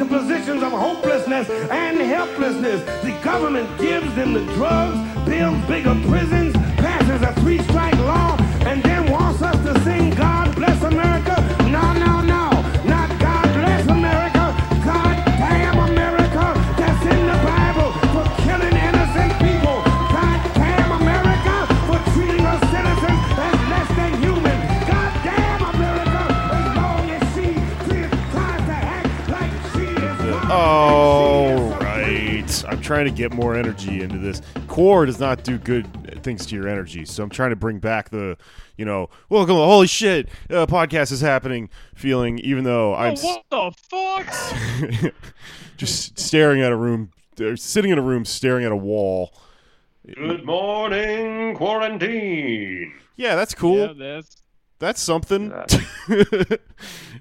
into positions of hopelessness and helplessness. The government gives them the drugs, builds bigger prisons, trying to get more energy into this. Core does not do good things to your energy, so I'm trying to bring back the, you know, welcome, holy shit, uh, podcast is happening feeling, even though I'm s- what the fuck? just staring at a room, uh, sitting in a room staring at a wall. Good morning, quarantine. Yeah, that's cool. Yeah, that's That's something.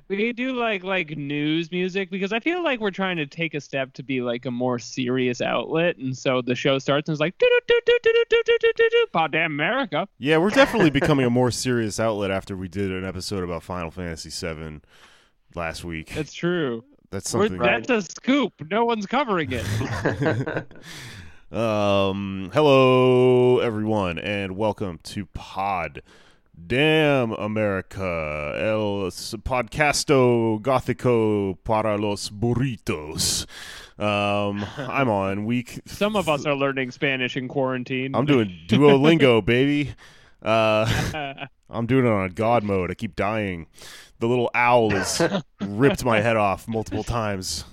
we do like like news music because I feel like we're trying to take a step to be like a more serious outlet, and so the show starts and it's like do do do do do do do do do do God damn America. yeah, we're definitely becoming a more serious outlet after we did an episode about Final Fantasy VII last week. That's true. That's We're, something. That's a scoop. No one's covering it. Um, hello everyone, and welcome to Pod. Damn America, el podcasto gothico para los burritos. Um, I'm on week. Some of us are learning Spanish in quarantine. I'm doing Duolingo, baby. Uh, I'm doing it on God mode. I keep dying. The little owl has ripped my head off multiple times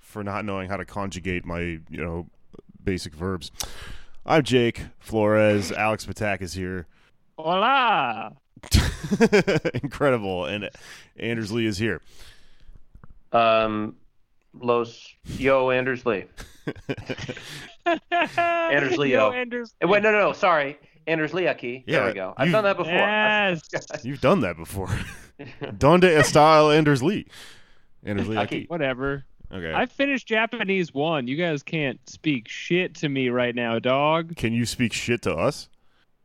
for not knowing how to conjugate my, you know, basic verbs. I'm Jake Flores. Alex Patak is here. Hola. Incredible. And Anders Lee is here. Um, Los Yo Anders Lee. Anders Leo. Yo, Anders. Wait, no, no, no. Sorry, Anders Leaki. Yeah, there we go. I've done that before. Yes. You've done that before. Donde está Anders Lee? Anders Lee. Aki. Whatever. Okay. I finished Japanese one. You guys can't speak shit to me right now, dog. Can you speak shit to us?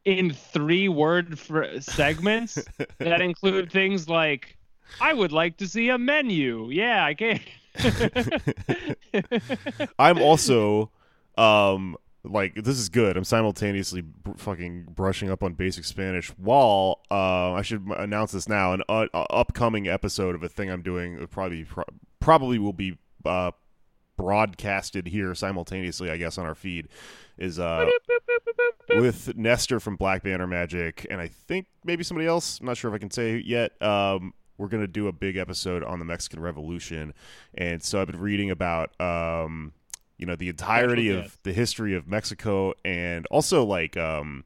In three word fr- segments that include things like, I would like to see a menu. Yeah, I can. I'm also um like this is good. I'm simultaneously br- fucking brushing up on basic Spanish while uh, I should m- announce this now. An uh, uh, upcoming episode of a thing I'm doing probably pro- probably will be uh, broadcasted here simultaneously, I guess, on our feed is uh, with Nestor from Black Banner Magic, and I think maybe somebody else. I'm not sure if I can say yet. Um, we're gonna do a big episode on the Mexican Revolution, and so I've been reading about um, you know the entirety of the history of Mexico, and also like um,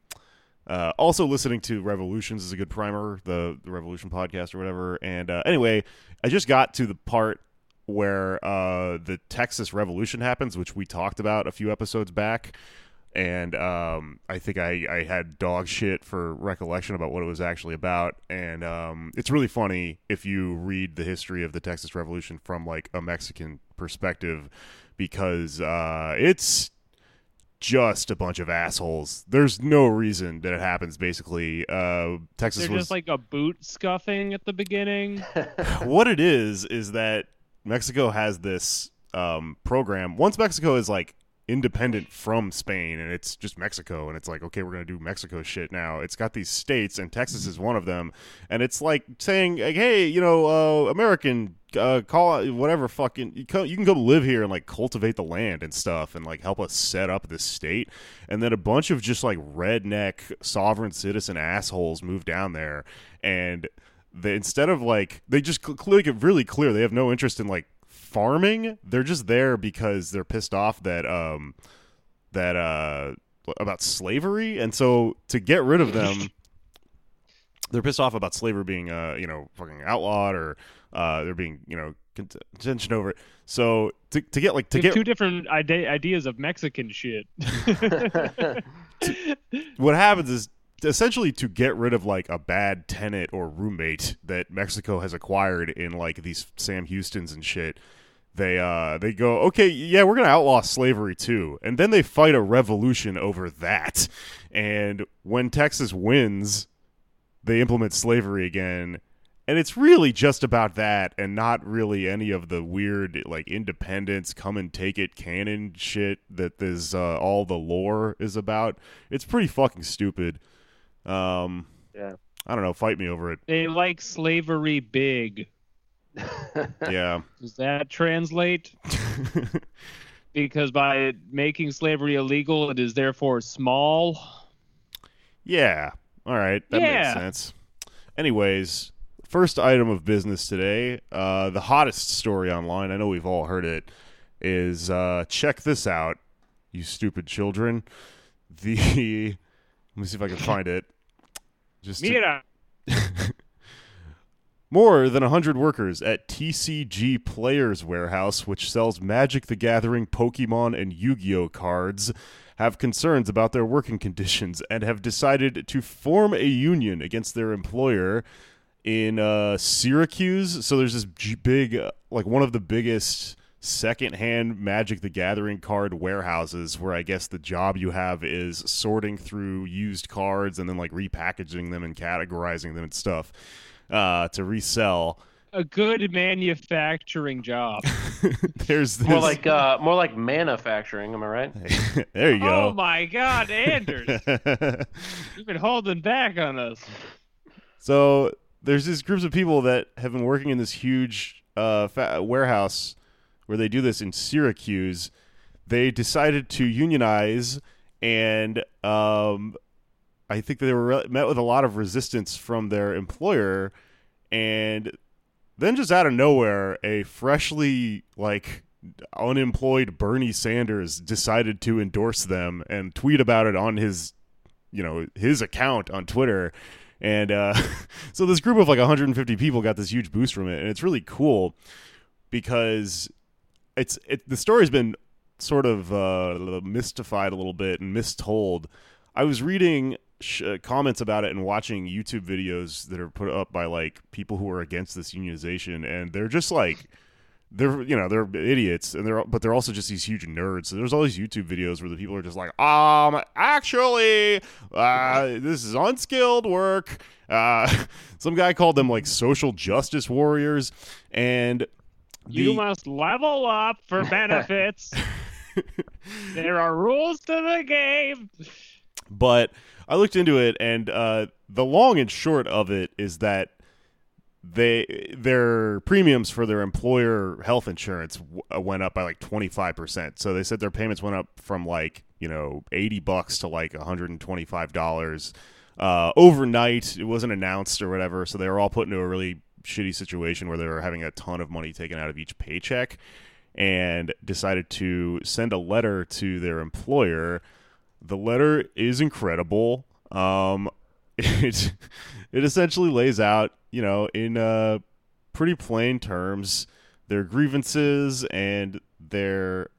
uh, also listening to Revolutions is a good primer, the the Revolution podcast or whatever. And uh, anyway, I just got to the part where uh, the Texas Revolution happens, which we talked about a few episodes back. And um, I think I, I had dog shit for recollection about what it was actually about. And um, it's really funny if you read the history of the Texas Revolution from like a Mexican perspective, because uh, it's just a bunch of assholes. There's no reason that it happens. Basically, uh, Texas They're was just like a boot scuffing at the beginning. what it is is that Mexico has this um, program. Once Mexico is like independent from Spain and it's just Mexico and it's like okay we're going to do Mexico shit now. It's got these states and Texas is one of them and it's like saying like hey, you know, uh, American uh, call whatever fucking you, you can go live here and like cultivate the land and stuff and like help us set up this state and then a bunch of just like redneck sovereign citizen assholes move down there and they instead of like they just cl- clearly get really clear they have no interest in like farming they're just there because they're pissed off that um that uh about slavery and so to get rid of them they're pissed off about slavery being uh you know fucking outlawed or uh they're being you know contention over it so to, to get like to get two different ide- ideas of Mexican shit. what happens is essentially to get rid of like a bad tenant or roommate that Mexico has acquired in like these Sam Houston's and shit. They uh they go okay yeah we're gonna outlaw slavery too. And then they fight a revolution over that. And when Texas wins they implement slavery again. And it's really just about that and not really any of the weird like independence come and take it canon shit that this uh, all the lore is about. It's pretty fucking stupid um Yeah. i don't know fight me over it They like slavery big. yeah Does that translate? Because by making slavery illegal, it is therefore small. yeah all right that Yeah. makes sense anyways first item of business today uh the hottest story online i know we've all heard it is uh check this out you stupid children the let me see if i can find it just to- Mira, More than 100 workers at TCG Players Warehouse, which sells Magic the Gathering, Pokemon, and Yu Gi Oh cards, have concerns about their working conditions and have decided to form a union against their employer in uh, Syracuse. So there's this g- big, uh, like one of the biggest secondhand Magic the Gathering card warehouses where I guess the job you have is sorting through used cards and then like repackaging them and categorizing them and stuff uh, to resell. a good manufacturing job. There's this. More like uh, more like manufacturing. Am I right? there you go. Oh my God, Anders, you've been holding back on us. so there's these groups of people that have been working in this huge uh, fa- warehouse where they do this in Syracuse. They decided to unionize, and um, I think they were re- met with a lot of resistance from their employer, and then just out of nowhere, a freshly like unemployed Bernie Sanders decided to endorse them and tweet about it on his, you know, his account on Twitter. And uh, so this group of like 150 people got this huge boost from it, and it's really cool because it's it. The story's been sort of uh, mystified a little bit and mistold. I was reading sh- uh, comments about it and watching YouTube videos that are put up by like people who are against this unionization, and they're just like they're you know they're idiots and they're but they're also just these huge nerds. So there's all these YouTube videos where the people are just like, um, actually, uh, this is unskilled work. Uh, some guy called them like social justice warriors, and You the- must level up for benefits. there are rules to the game. but I looked into it, and uh, the long and short of it is that they their premiums for their employer health insurance w- uh, went up by like 25%. So they said their payments went up from like, you know, 80 bucks to like $125 uh, overnight. It wasn't announced or whatever, so they were all put into a really shitty situation where they were having a ton of money taken out of each paycheck and decided to send a letter to their employer the letter is incredible. Um, it it essentially lays out, you know, in uh, pretty plain terms, their grievances and their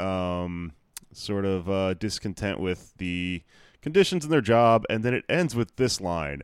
um, sort of uh, discontent with the conditions in their job, and then it ends with this line.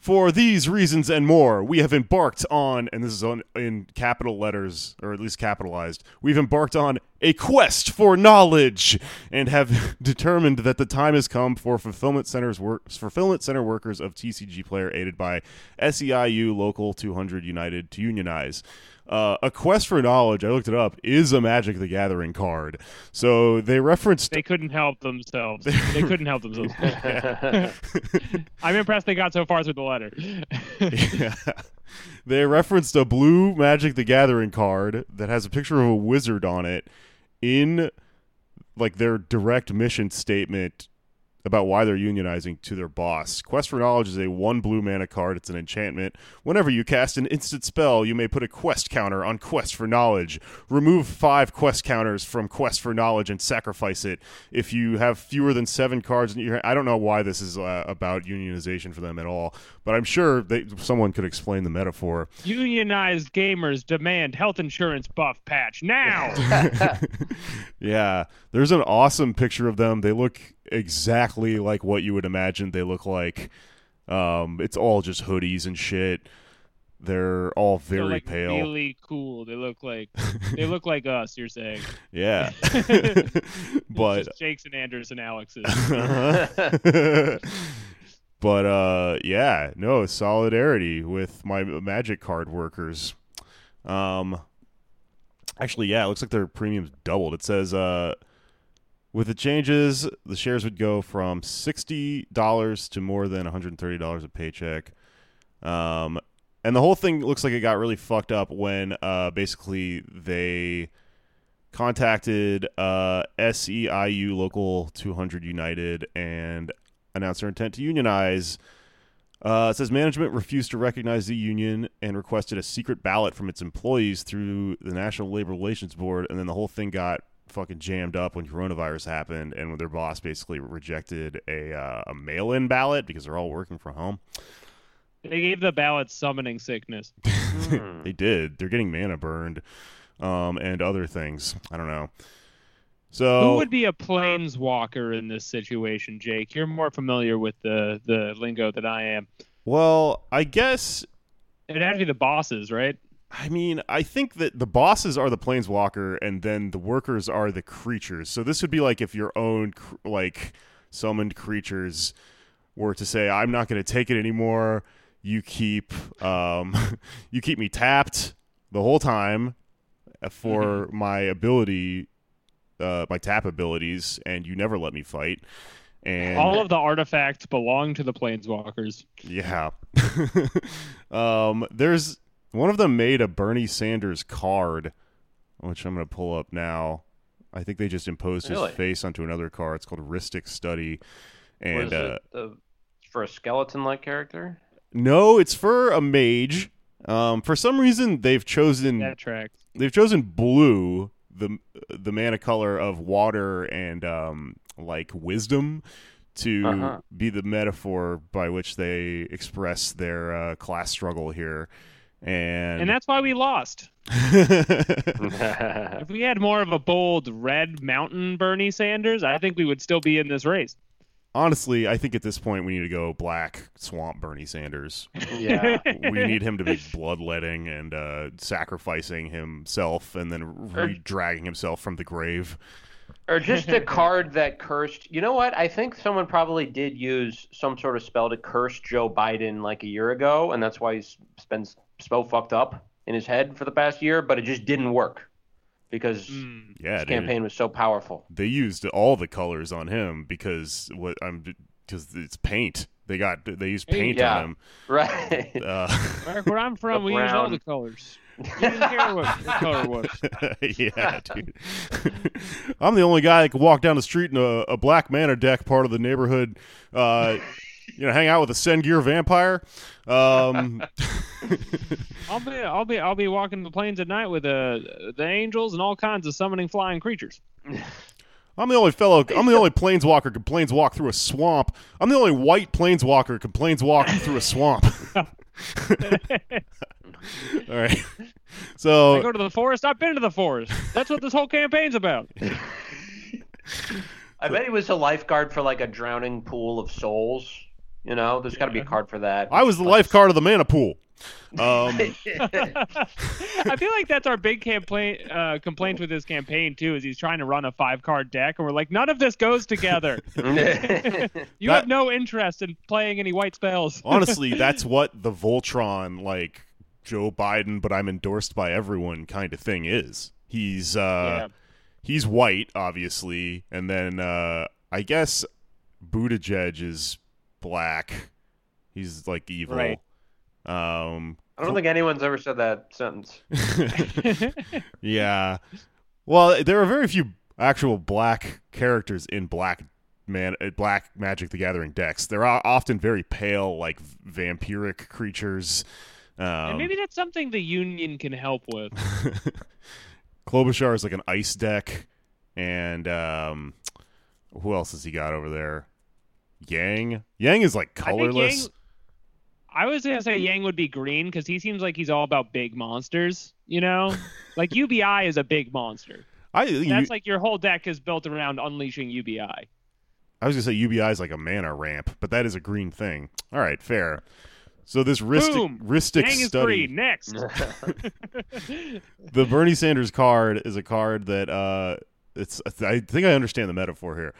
For these reasons and more, we have embarked on, and this is on in capital letters, or at least capitalized, we've embarked on a quest for knowledge, and have determined that the time has come for fulfillment centers work, fulfillment center workers of TCG Player, aided by SEIU Local 200 United, to unionize. Uh, a quest for knowledge, I looked it up, is a Magic the Gathering card. So they referenced They couldn't help themselves. They couldn't help themselves. I'm impressed they got so far through the letter. yeah. They referenced a blue Magic the Gathering card that has a picture of a wizard on it in like their direct mission statement about why they're unionizing to their boss. Quest for Knowledge is a one blue mana card. It's an enchantment. Whenever you cast an instant spell, you may put a quest counter on Quest for Knowledge. Remove five quest counters from Quest for Knowledge and sacrifice it. If you have fewer than seven cards in your hand I don't know why this is uh, about unionization for them at all, but I'm sure they, someone could explain the metaphor. Unionized gamers demand health insurance buff patch now. yeah, there's an awesome picture of them. They look exactly like what you would imagine they look like. Um, it's all just hoodies and shit. They're all They're very like pale. really cool. They look like they look like us. You're saying, Yeah, but just Jake's and Anders and Alex's. But uh, yeah, no solidarity with my Magic card workers. Um, actually, yeah, it looks like their premiums doubled. It says uh, with the changes, the shares would go from sixty dollars to more than one hundred thirty dollars a paycheck. Um, and the whole thing looks like it got really fucked up when uh, basically they contacted uh, SEIU Local 200 United and announced their intent to unionize. Uh, it says management refused to recognize the union and requested a secret ballot from its employees through the National Labor Relations Board, and then the whole thing got fucking jammed up when coronavirus happened, and when their boss basically rejected a uh, a mail-in ballot because they're all working from home. They gave the ballot summoning sickness. They did. They're getting mana burned, um, and other things. I don't know. So Who would be a planeswalker in this situation, Jake? You're more familiar with the the lingo than I am. well, I guess It'd have to be the bosses, right? I mean, I think that the bosses are the planeswalker, and then the workers are the creatures. So this would be like if your own cr- like summoned creatures were to say, "I'm not going to take it anymore. You keep um, you keep me tapped the whole time for my ability, uh, my tap abilities, and you never let me fight." And All of the artifacts belong to the planeswalkers. yeah. um, there's one of them made a Bernie Sanders card, which I'm going to pull up now. I think they just imposed Really? his face onto another card. It's called Rhystic Study. And is uh, it? The- for a skeleton-like character? no, it's for a mage. Um, for some reason, they've chosen That tracks. they've chosen blue, the the mana color of water and um, like wisdom, to Uh-huh. be the metaphor by which they express their uh, class struggle here. And, And that's why we lost. If we had more of a bold red mountain Bernie Sanders, I think we would still be in this race. honestly, I think at this point we need to go black swamp Bernie Sanders. Yeah, we need him to be bloodletting and uh, sacrificing himself and then re- dragging himself from the grave. or just a card that cursed. You know what? I think someone probably did use some sort of spell to curse Joe Biden like a year ago, and that's why he's been so fucked up in his head for the past year. But it just didn't work because Mm. Yeah, his dude. campaign was so powerful. they used all the colors on him because what I'm because it's paint. They got they used paint Yeah. on him. Right. Uh, Where, where I'm from, we use all the colors. We didn't care what color was. yeah, dude. I'm the only guy that can walk down the street in a, a black mana deck part of the neighborhood. Uh, you know, hang out with a Sengir vampire. Um, I'll be, I'll be, I'll be walking the plains at night with uh, the angels and all kinds of summoning flying creatures. I'm the only fellow. I'm the only planeswalker who can planeswalk through a swamp. I'm the only white planeswalker who can planeswalk through a swamp. All right. I So go to the forest. I've been to the forest. That's what this whole campaign's about. I bet he was a lifeguard for like a drowning pool of souls. You know, there's got to be a card for that. I was the lifeguard of the mana pool. Um, I feel like that's our big complaint uh, complaint with this campaign too. Is he's trying to run a five card deck, and we're like, none of this goes together. You That- have no interest in playing any white spells. honestly, that's what the Voltron like Joe Biden, but I'm endorsed by everyone kind of thing is. He's uh Yeah. he's white, obviously, and then uh I guess Buttigieg is black. He's like evil. Right. Um I don't think anyone's ever said that sentence. yeah. Well, there are very few actual black characters in black man uh, black Magic the Gathering decks. They're often very pale, like vampiric creatures. Um, and maybe that's something the union can help with. Klobuchar is like an ice deck, and um, who else has he got over there? Yang. Yang is like I colorless. Yang, I was gonna say Yang would be green because he seems like he's all about big monsters. You know, like UBI is a big monster. I you- That's like your whole deck is built around unleashing UBI. I was gonna say UBI is like a mana ramp, but that is a green thing. All right, fair. So this Rhystic, Boom! Rhystic is study. Next. the Bernie Sanders card is a card that uh, it's. I think I understand the metaphor here.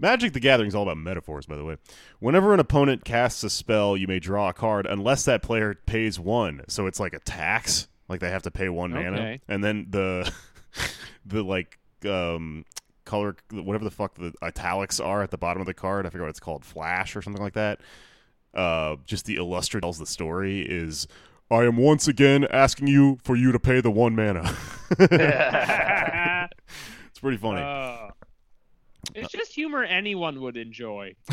Magic the Gathering is all about metaphors, by the way. Whenever an opponent casts a spell, you may draw a card unless that player pays one. So it's like a tax, like they have to pay one mana, and then the the like um color whatever the fuck the italics are at the bottom of the card. I forget what it's called, flash or something like that. Uh, just the illustrator tells the story is. I am once again asking you for you to pay the one mana. it's pretty funny. Uh, it's just humor anyone would enjoy.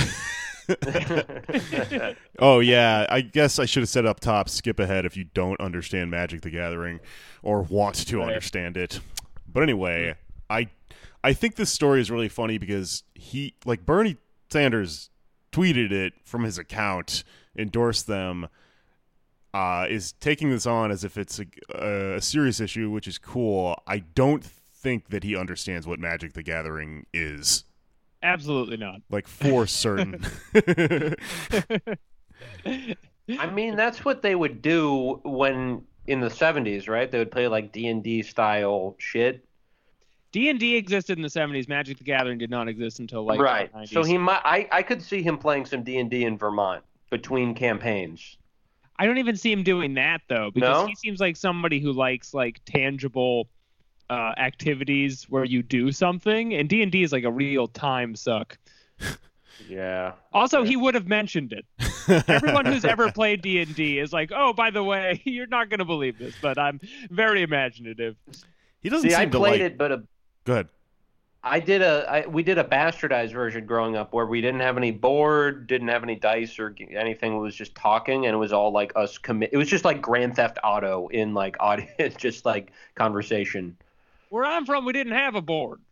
Oh yeah, I guess I should have said up top. Skip ahead if you don't understand Magic the Gathering or want to Right. understand it. But anyway, I I think this story is really funny because he like Bernie Sanders tweeted it from his account, endorsed them. Uh, is taking this on as if it's a, a serious issue, which is cool. I don't think that he understands what Magic the Gathering is, Absolutely not. like for certain. I mean, that's what they would do when in the 70s, right? They would play like D&D style shit. D and D existed in the '70s. Magic the Gathering did not exist until like right. the 90s. So he might I, I could see him playing some D&D in Vermont between campaigns. I don't even see him doing that though, because No? he seems like somebody who likes like tangible uh, activities where you do something, and D and D is like a real time suck. Yeah. Also, he would have mentioned it. Everyone who's ever played D and D is like, "Oh, by the way, you're not going to believe this, but I'm very imaginative." he doesn't See, I seem to played like. it, but a, Go ahead. I did a I, we did a bastardized version growing up where we didn't have any board, didn't have any dice or anything. It was just talking, and it was all like us commit. It was just like Grand Theft Auto in like audio, just like conversation. Where I'm from, we didn't have a board.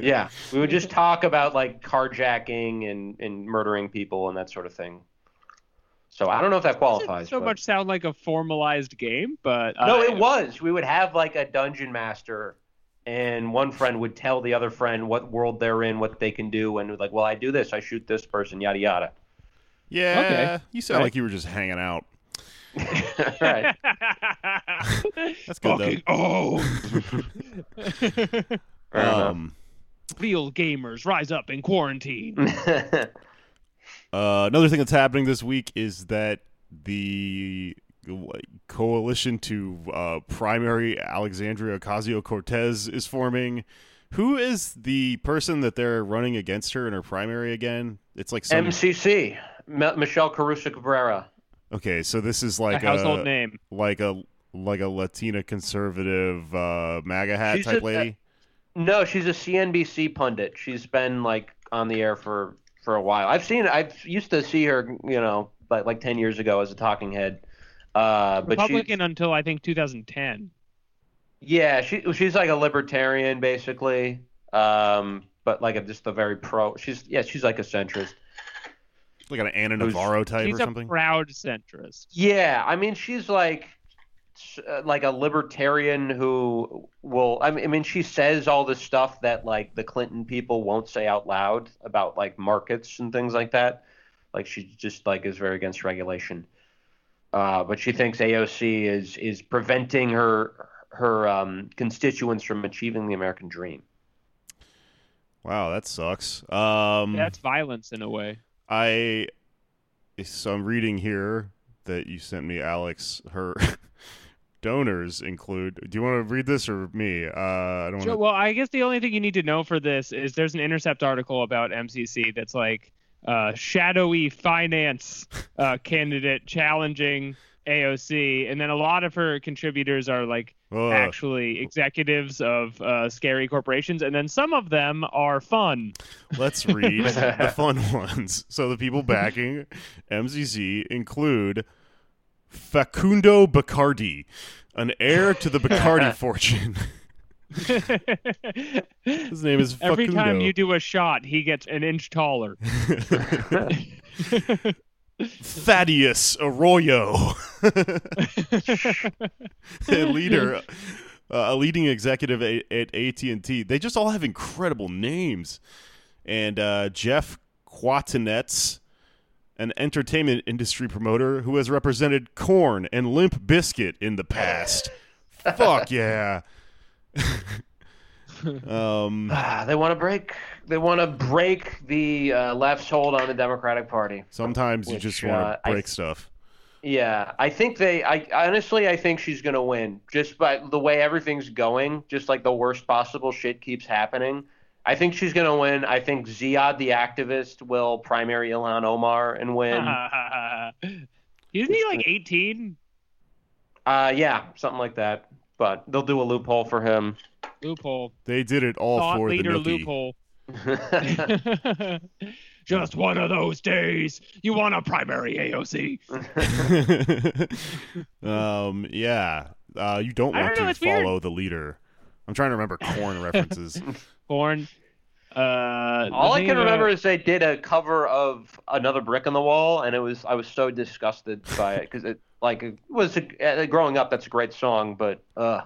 Yeah, we would just talk about like carjacking and and murdering people and that sort of thing. So I don't know if that qualifies. so but- much sound like a formalized game, but No, uh, it was. We would have like a dungeon master, and one friend would tell the other friend what world they're in, what they can do, and like, well, I do this, I shoot this person, yada yada. Yeah, Okay. you sound Right. like you were just hanging out. right. That's good Fucking oh, Um, real gamers rise up in quarantine. uh, another thing that's happening this week is that the coalition to uh, primary Alexandria Ocasio Cortez is forming. Who is the person that they're running against her in her primary again? It's like some MCC, M- Michelle Caruso Cabrera. Okay. So this is like a like household a name. like a like a Latina conservative uh, MAGA hat She's type a- lady. No, she's a CNBC pundit. She's been like on the air for for a while. I've seen. I used to see her, you know, like like ten years ago as a talking head. Uh, but she, Republican until I think 2010. Yeah, she she's like a libertarian basically, um, but like a, just a very pro. She's yeah, she's like a centrist. Like an Ana Navarro type She's or a something. proud centrist. Yeah, I mean she's like uh, like a libertarian who will. I mean, I mean she says all the stuff that like the Clinton people won't say out loud about like markets and things like that. Like she just like is very against regulation. Uh, but she thinks AOC is is preventing her her um, constituents from achieving the American dream. Wow, that sucks. Um, That's violence in a way. I so I'm reading here that you sent me, Alex. Her donors include. Do you want to read this or me? Uh, I don't Sure, want well, I guess the only thing you need to know for this is there's an Intercept article about MCC that's like uh, shadowy finance uh, candidate challenging AOC, and then a lot of her contributors are like actually executives of uh, scary corporations, and then some of them are fun. let's read the fun ones. So the people backing MCC include Facundo Bacardi, an heir to the Bacardi fortune. His name is Facundo. Every time you do a shot, he gets an inch taller. Thaddeus Arroyo, a leader, uh, a leading executive at, at AT and T. They just all have incredible names. And uh, Jeff Kwatinetz, an entertainment industry promoter who has represented Korn and Limp Bizkit in the past. Fuck yeah. um, Ah, they want to break they want to break the uh, left's hold on the Democratic Party. Sometimes you just want uh, to I- break stuff. Yeah, I think they. I honestly, I think she's gonna win just by the way everything's going. Just like the worst possible shit keeps happening. I think she's gonna win. I think Ziad, the activist, will primary Ilhan Omar and win. Isn't he like 18? uh, yeah, something like that. But they'll do a loophole for him. Loophole. They did it all Thought for leader the nookie. loophole. Just one of those days. You want a primary AOC? um, yeah. Uh, you don't want don't know, to it's weird. follow the leader. I'm trying to remember Korn references. Korn. Uh, All I can remember about- is they did a cover of another brick on the wall, and it was I was so disgusted by it because it like it was a, uh, growing up. That's a great song, but uh,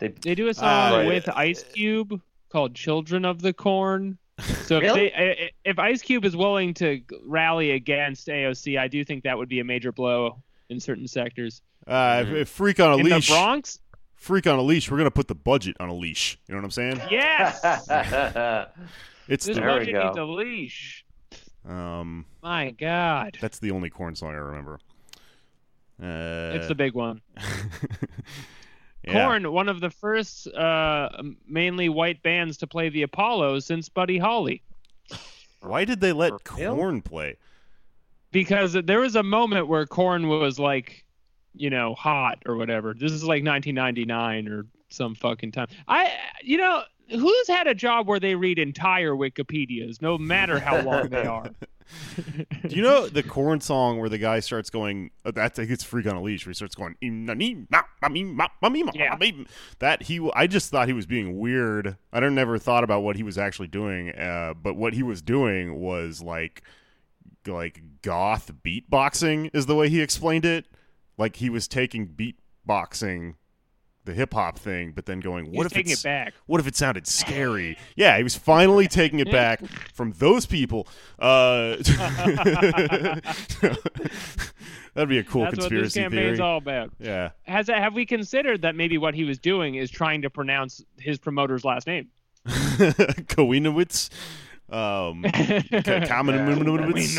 they They do a song Uh, with Ice Cube called "Children of the Korn." So if, Really? they, i- i- if Ice Cube is willing to rally against AOC, I do think that would be a major blow in certain sectors. Uh, if, if freak on a in leash, the Bronx, freak on a leash. We're gonna put the budget on a leash. You know what I'm saying? yes, It's this the budget needs a leash. um. My God, That's the only Korn song I remember. Uh, it's the big one. yeah. Korn, one of the first uh, mainly white bands to play the Apollo since Buddy Holly. Why did they let Korn play? because there was a moment where Korn was like you know hot or whatever this is like 1999 or some fucking time i you know who's had a job where they read entire wikipedias no matter how long they are Do you know the Korn song where the guy starts going? Uh, that's I think it's "Freak on a Leash." Where he starts going, "Im, na, ni, ma, ma, mi, ma, ma, mi, ma, Yeah. That he, I just thought he was being weird. I don't never thought about what he was actually doing. Uh, but what he was doing was like, like goth beatboxing is the way he explained it. Like he was taking beatboxing, the hip hop thing, but then going, He's "What if taking it's it back what if it sounded scary? Yeah, he was finally taking it back from those people. Uh, that'd be a cool that's what this conspiracy campaign's theory. all about yeah, has have we considered that maybe what he was doing is trying to pronounce his promoter's last name Kowinowitz. Um, Ka- Kamenowitz.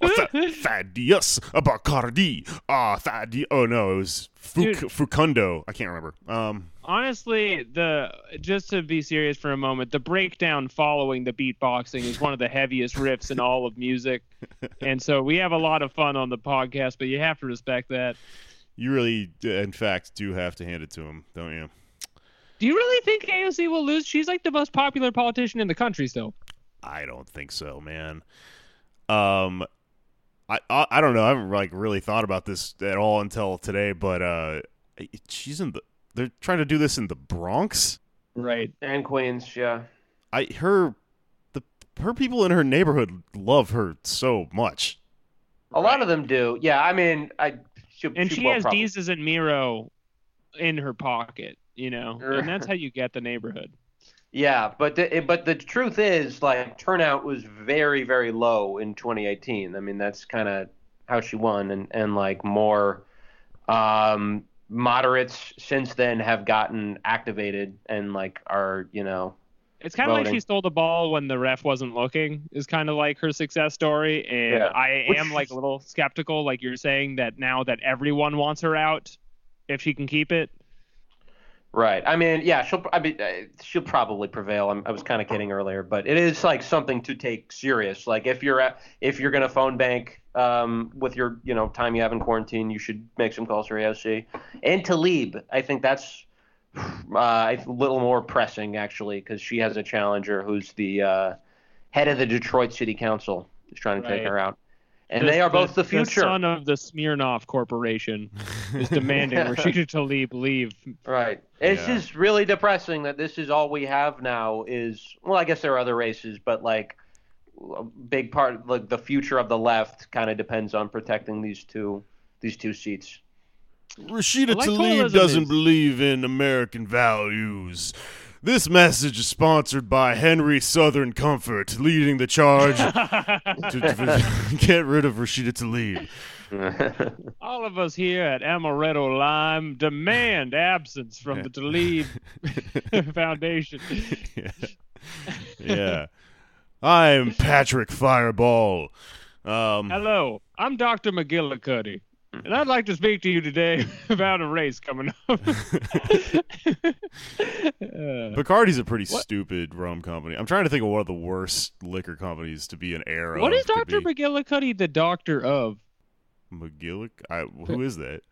Fa- Thaddeus Bacardi. Ah, Thaddeus. Oh no, it was Dude. Fukundo. I can't remember. Um, Honestly, the just to be serious for a moment, the breakdown following the beatboxing is one of the heaviest riffs in all of music, and so we have a lot of fun on the podcast. But you have to respect that. you really, in fact, do have to hand it to him, don't you? Do you really think AOC will lose? She's like the most popular politician in the country still. I don't think so, man. Um, I, I I don't know. I haven't like really thought about this at all until today. But uh, she's in the. They're trying to do this in the Bronx. Right. and Queens, yeah. I her the her people in her neighborhood love her so much. A lot of them do. Yeah, I mean, I. She, And she she has probably- Desus and Mero in her pocket, you know, and that's how you get the neighborhood. Yeah, but the, but the truth is, like, turnout was very, very low in 2018. I mean, that's kind of how she won, and and like more um, moderates since then have gotten activated and like are you know It's kind of like she stole the ball when the ref wasn't looking. Is kind of like her success story, and Yeah. I am like a little skeptical, like you're saying that now that everyone wants her out, if she can keep it. Right. I mean, yeah, she'll I mean uh, she'll probably prevail. I'm, I was kind of kidding earlier, but it is like something to take serious. Like if you're at, if you're gonna phone bank um, with your you know time you have in quarantine, you should make some calls for AOC and Tlaib. I think that's uh, a little more pressing actually because she has a challenger who's the uh, head of the Detroit City Council is trying to take her out, and they are both the future. The son of the Smirnoff Corporation is demanding Rashida Tlaib leave. Right. It's Yeah. just really depressing that this is all we have now is well, I guess there are other races, but like a big part like the future of the left kind of depends on protecting these two these two seats. Rashida Electoralism Tlaib doesn't is- believe in American values. This message is sponsored by Henry Southern Comfort, leading the charge to, to get rid of Rashida Tlaib. All of us here at Amaretto Lime demand absence from the Tlaib Foundation. yeah. yeah. I'm Patrick Fireball. Um, Hello, I'm Dr. McGillicuddy, and I'd like to speak to you today about a race coming up. Uh, Bacardi's a pretty stupid rum company. I'm trying to think of one of the worst liquor companies to be an heir what of. is Dr. be. McGillicuddy the doctor of? McGillic? I, who is that?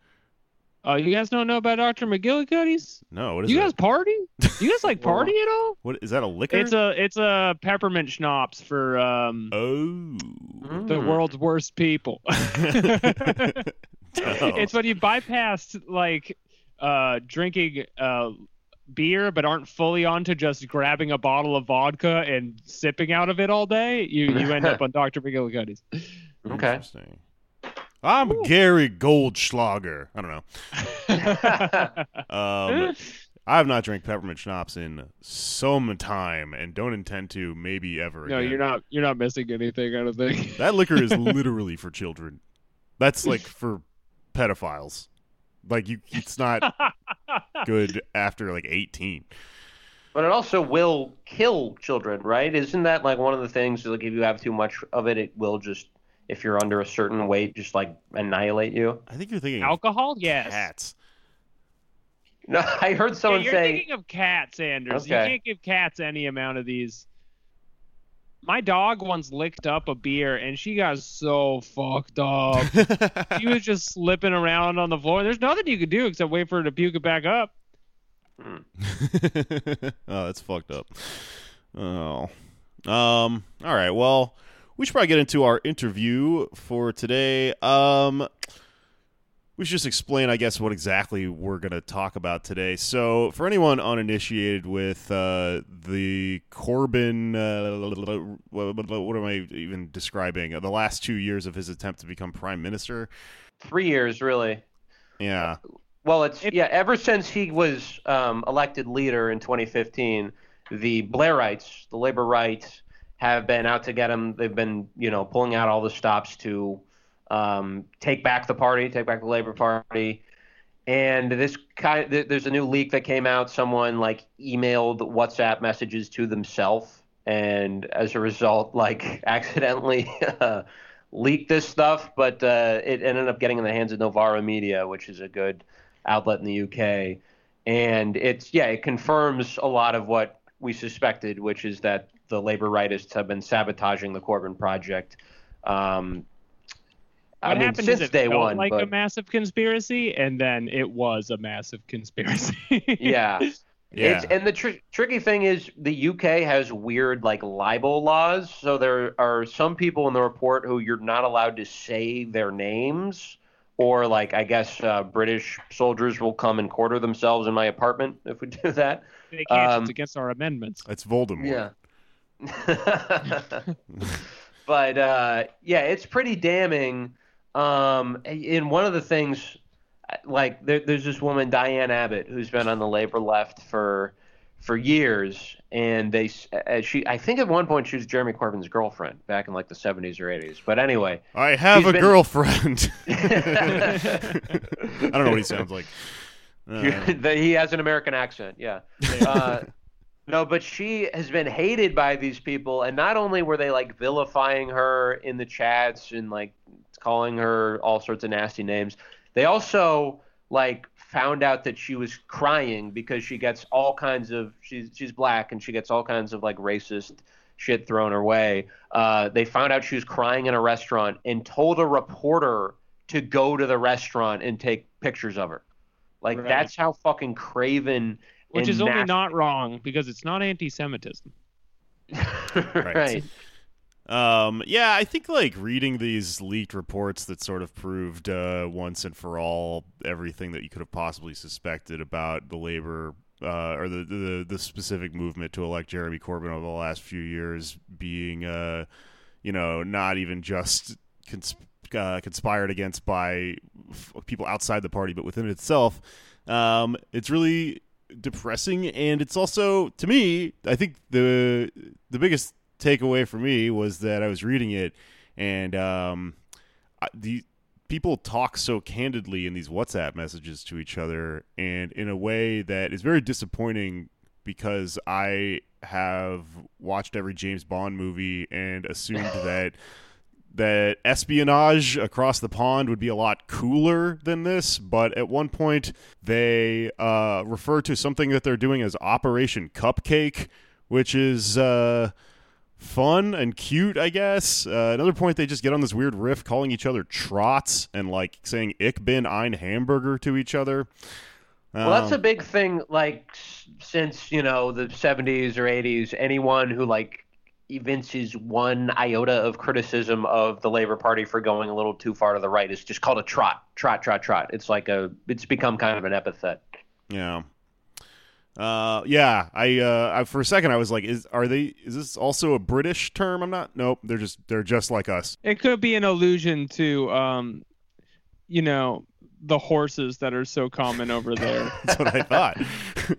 Oh, you guys don't know about Dr. McGillicuddy's? No, what is You that? guys party? Do you guys like party at all? What is that? A liquor? It's a it's a peppermint schnapps for um oh. the Mm. world's worst people. It's when you bypassed like uh drinking uh beer but aren't fully onto just grabbing a bottle of vodka and sipping out of it all day. You you end up on Dr. McGillicuddy's. Okay. Interesting. I'm Gary Goldschlager. I don't know. Um, I have not drank peppermint schnapps in some time, and don't intend to, maybe ever. no, again. you're not you're not missing anything, I don't think. That liquor is literally for children. That's like for pedophiles. Like you, it's not good after like 18. But it also will kill children, right? Isn't that like one of the things? Like if you have too much of it, it will just, if you're under a certain weight, just like annihilate you. I think you're thinking Alcohol? of Yes. cats. No, I heard Yeah, someone you're saying. thinking of cats, Anders. You can't give cats any amount of these. My dog once licked up a beer and she got so fucked up. she was just slipping around on the floor. There's nothing you could do except wait for her to puke it back up. oh, that's fucked up. Oh. Um, all right. Well, we should probably get into our interview for today. Um, we should just explain, I guess, what exactly we're going to talk about today. So, for anyone uninitiated with uh, the Corbyn, uh, what, am I even describing? Uh, the last two years of his attempt to become prime minister. Three years, really. Yeah. Well, it's yeah. Ever since he was um, elected leader in 2015, the Blairites, the labor rights, have been out to get him. They've been, you know, pulling out all the stops to um, take back the party, take back the Labor Party. And this kind, th- there's a new leak that came out. Someone like emailed WhatsApp messages to themselves, and as a result, like accidentally uh, leaked this stuff. But uh, it ended up getting in the hands of Novara Media, which is a good outlet in the UK. And it's yeah, it confirms a lot of what we suspected, which is that the labor rightists have been sabotaging the Corbyn project. Um, What I mean, happened since is it day felt one, like but a massive conspiracy, and then it was a massive conspiracy. yeah. Yeah. It's, and the tr- tricky thing is the UK has weird like libel laws. So there are some people in the report who you're not allowed to say their names, or like I guess uh, British soldiers will come and quarter themselves in my apartment if we do that. they can't. Um, it's against our amendments. That's Voldemort. Yeah. but uh, yeah, it's pretty damning. Um, in one of the things, like there, there's this woman Diane Abbott who's been on the labor left for for years, and they uh, she I think at one point she was Jeremy Corbyn's girlfriend back in like the 70s or 80s. But anyway, I have a been- girlfriend. I don't know what he sounds like. Uh, he has an American accent. Yeah. Uh, no, but she has been hated by these people, and not only were they like vilifying her in the chats and like calling her all sorts of nasty names, they also like found out that she was crying because she gets all kinds of she's she's black and she gets all kinds of like racist shit thrown her way. Uh, they found out she was crying in a restaurant and told a reporter to go to the restaurant and take pictures of her. Like Right. that's how fucking craven. Which and is only not wrong because it's not anti-Semitism. right. Um, yeah, I think like reading these leaked reports that sort of proved uh, once and for all everything that you could have possibly suspected about the labor uh, or the, the the specific movement to elect Jeremy Corbyn over the last few years being, uh, you know, not even just cons- uh, conspired against by f- people outside the party, but within itself. Um, it's really depressing, and it's also to me. I think the the biggest takeaway for me was that I was reading it, and um, the people talk so candidly in these WhatsApp messages to each other, and in a way that is very disappointing because I have watched every James Bond movie and assumed that that espionage across the pond would be a lot cooler than this, but at one point they uh, refer to something that they're doing as Operation Cupcake, which is uh, fun and cute, I guess. Uh, another point, they just get on this weird riff calling each other trots and like saying Ich bin ein Hamburger to each other. Well, that's a Um, big thing. Like since you know the '70s or '80s, anyone who like evinces one iota of criticism of the Labor Party for going a little too far to the right is just called a trot, trot, trot, trot. It's like a, it's become kind of an epithet. Yeah. Uh, yeah. I, uh, I for a second I was like, is are they? Is this also a British term? I'm not. Nope. They're just they're just like us. It could be an allusion to, um, you know, the horses that are so common over there. That's what I thought.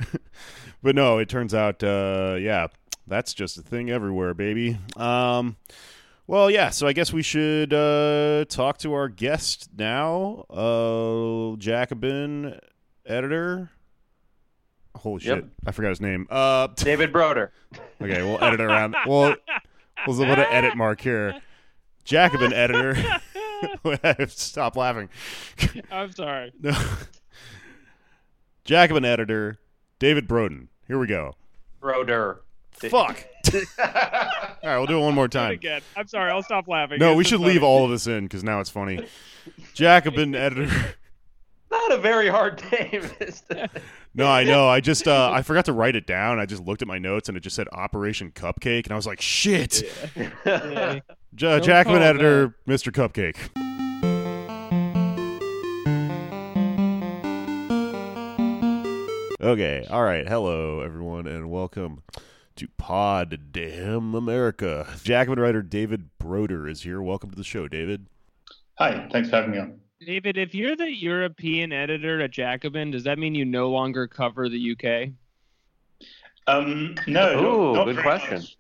but no, it turns out, uh, yeah, that's just a thing everywhere, baby. Um, well, yeah. So I guess we should uh, talk to our guest now, uh, Jacobin editor. Holy shit! Yep. I forgot his name. Uh, David Broder. okay, we'll edit around. We'll we'll put an edit mark here. Jacobin editor. Stop laughing. I'm sorry. No. Jacobin editor, David Broden. Here we go. Broder. Fuck. all right, we'll do it one more time. again. I'm sorry. I'll stop laughing. No, It's we should funny. leave all of this in because now it's funny. Jacobin editor. Not a very hard name. is it? No, I know. I just uh, I forgot to write it down. I just looked at my notes and it just said Operation Cupcake, and I was like, shit. Yeah. Ja- Don't Jacobin call editor, Mr. Cupcake. Okay, all right. Hello, everyone, and welcome to Pod Damn America. Jackman writer David Broder is here. Welcome to the show, David. Hi, thanks for having me on. David, if you're the European editor at Jacobin, does that mean you no longer cover the UK? Um, no, Ooh, not, not good question. much.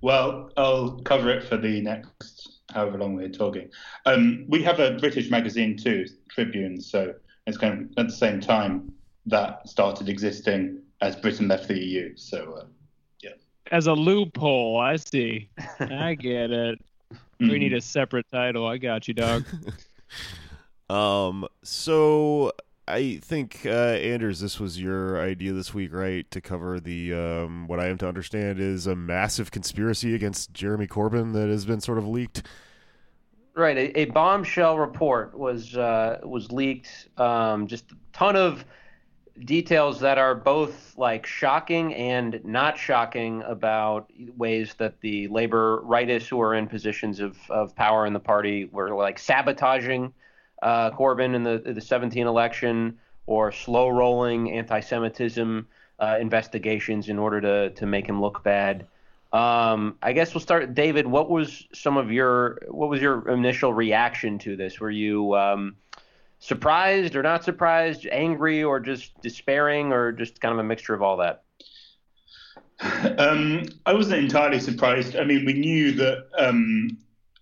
Well, I'll cover it for the next however long we're talking. Um, we have a British magazine too, Tribune, so it's kind of at the same time that started existing as Britain left the EU. So uh, As a loophole, I see. I get it. We mm. need a separate title. I got you, dog. Um, so I think uh, Anders, this was your idea this week, right? To cover the um, what I am to understand is a massive conspiracy against Jeremy Corbyn that has been sort of leaked. Right, a, a bombshell report was uh, was leaked. Um, just a ton of details that are both like shocking and not shocking about ways that the labor rightists who are in positions of, of power in the party were like sabotaging uh, Corbyn in the the 17 election or slow rolling anti-Semitism uh, investigations in order to to make him look bad. Um, I guess we'll start, David. What was some of your what was your initial reaction to this? Were you um, surprised or not surprised, angry or just despairing, or just kind of a mixture of all that? Um, I wasn't entirely surprised. I mean, we knew that um,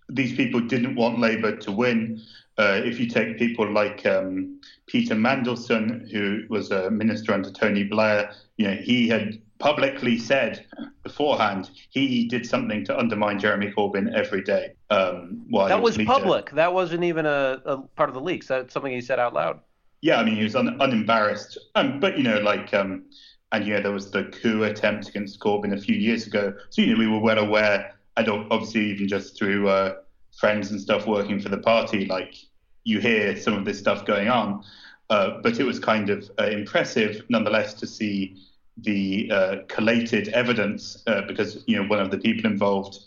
these people didn't want Labour to win. Uh, if you take people like um, Peter Mandelson, who was a minister under Tony Blair, you know, he had publicly said beforehand he did something to undermine Jeremy Corbyn every day. Um, while That was leader. public. That wasn't even a, a part of the leaks. That's something he said out loud. Yeah, I mean, he was un- unembarrassed. Um, but, you know, like, um, and, you know, there was the coup attempt against Corbyn a few years ago. So, you know, we were well aware, and ob- obviously even just through uh, friends and stuff working for the party, like, you hear some of this stuff going on. Uh, but it was kind of uh, impressive, nonetheless, to see the uh, collated evidence, uh, because, you know, one of the people involved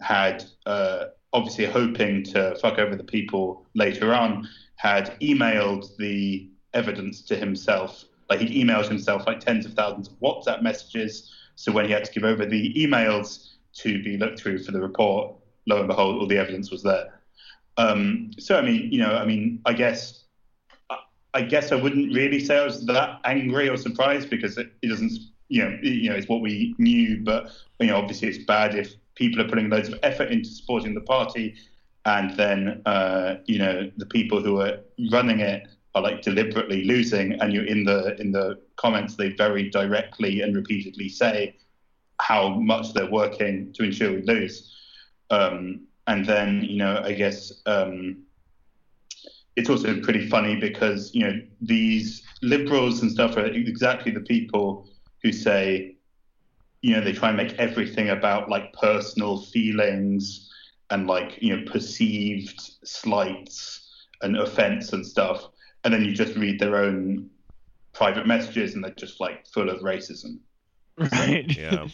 had uh, obviously hoping to fuck over the people later on, had emailed the evidence to himself. Like he'd emailed himself like tens of thousands of WhatsApp messages. So when he had to give over the emails to be looked through for the report, lo and behold, all the evidence was there. Um, so I mean, you know, I mean, I guess I guess I wouldn't really say I was that angry or surprised because it, it doesn't, you know, it, you know, it's what we knew. But you know, obviously, it's bad if people are putting loads of effort into supporting the party, and then uh, you know the people who are running it are like deliberately losing, and you're in the in the comments they very directly and repeatedly say how much they're working to ensure we lose. Um, and then you know, I guess. Um, it's also pretty funny because you know these liberals and stuff are exactly the people who say you know they try and make everything about like personal feelings and like you know perceived slights and offense and stuff. And then you just read their own private messages and they're just like full of racism Right. yeah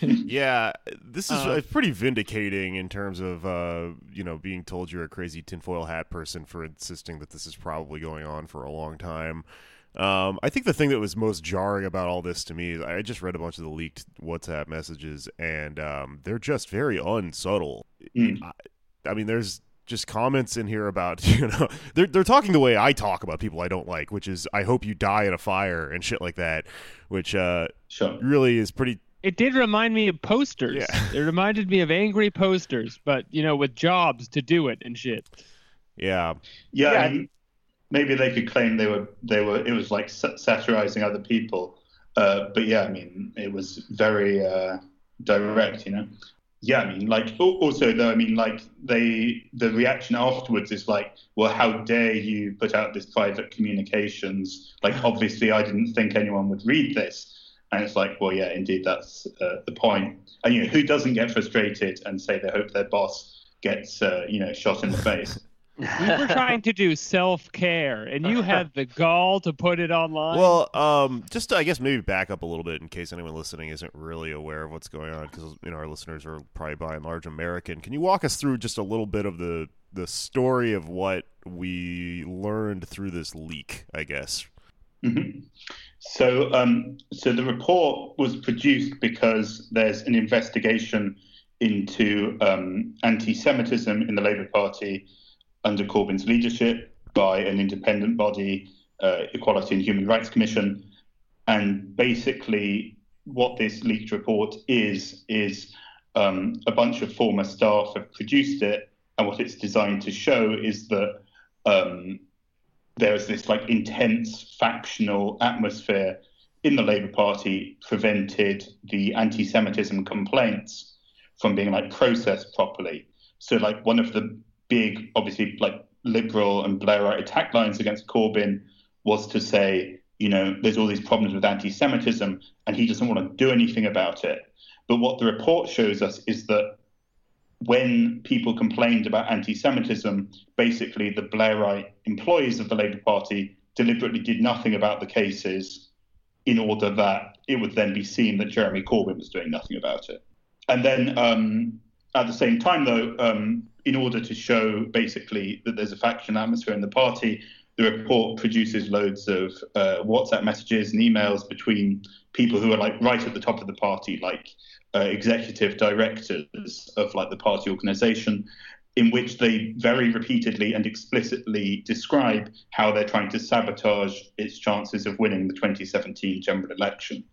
yeah this is Uh, pretty vindicating in terms of uh you know being told you're a crazy tinfoil hat person for insisting that this is probably going on for a long time um i think the thing that was most jarring about all this to me is i just read a bunch of the leaked whatsapp messages and um they're just very unsubtle Mm. I mean, there's just comments in here about you know they're they're talking the way I talk about people I don't like, which is I hope you die in a fire and shit like that, which uh, sure really is pretty. It did remind me of posters. Yeah. It reminded me of angry posters, but you know, with jobs to do it and shit. Yeah, yeah, Yeah. I mean, maybe they could claim they were they were it was like satirizing other people uh, but yeah i mean it was very uh, direct you know yeah i mean like also though i mean like they the reaction afterwards is like well how dare you put out this private communications? Like obviously i didn't think anyone would read this. And it's like well yeah indeed that's uh, the point. And you know who doesn't get frustrated and say they hope their boss gets uh, you know shot in the face We were trying to do self care, and you had the gall to put it online. Well, um, just to, I guess maybe back up a little bit in case anyone listening isn't really aware of what's going on, because you know our listeners are probably by and large American. Can you walk us through just a little bit of the the story of what we learned through this leak? I guess. Mhm. So, um, so the report was produced because there's an investigation into um, anti-Semitism in the Labour Party under Corbyn's leadership by an independent body, uh, Equality and Human Rights Commission, and basically what this leaked report is is um, a bunch of former staff have produced it, and what it's designed to show is that um, there is this like intense factional atmosphere in the Labour Party prevented the anti-Semitism complaints from being like processed properly. So like one of the big, obviously like liberal and Blairite attack lines against Corbyn was to say, you know, there's all these problems with anti-Semitism, and he doesn't want to do anything about it. But what the report shows us is that when people complained about anti-Semitism, basically the Blairite employees of the Labour Party deliberately did nothing about the cases in order that it would then be seen that Jeremy Corbyn was doing nothing about it. And then um, at the same time, though, um, in order to show basically that there's a faction atmosphere in the party, the report produces loads of uh, WhatsApp messages and emails between people who are like right at the top of the party, like uh, executive directors of like the party organization, in which they very repeatedly and explicitly describe how they're trying to sabotage its chances of winning the 2017 general election.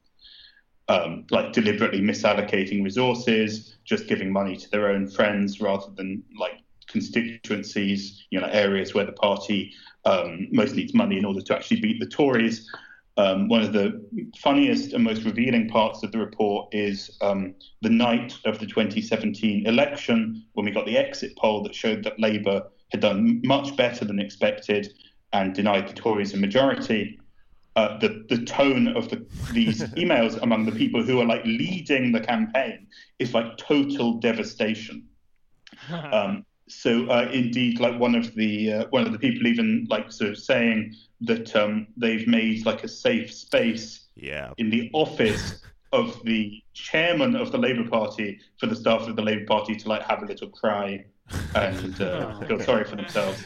Um, like deliberately misallocating resources, just giving money to their own friends rather than like constituencies, you know, areas where the party um, most needs money in order to actually beat the Tories. Um, one of the funniest and most revealing parts of the report is um, the night of the 2017 election, when we got the exit poll that showed that Labour had done much better than expected and denied the Tories a majority. Uh, the the tone of the, these emails among the people who are like leading the campaign is like total devastation. Um, so uh, indeed, like one of the uh, one of the people even like sort of saying that um, they've made like a safe space Yeah. in the office of the chairman of the Labour Party for the staff of the Labour Party to like have a little cry and uh, feel sorry for themselves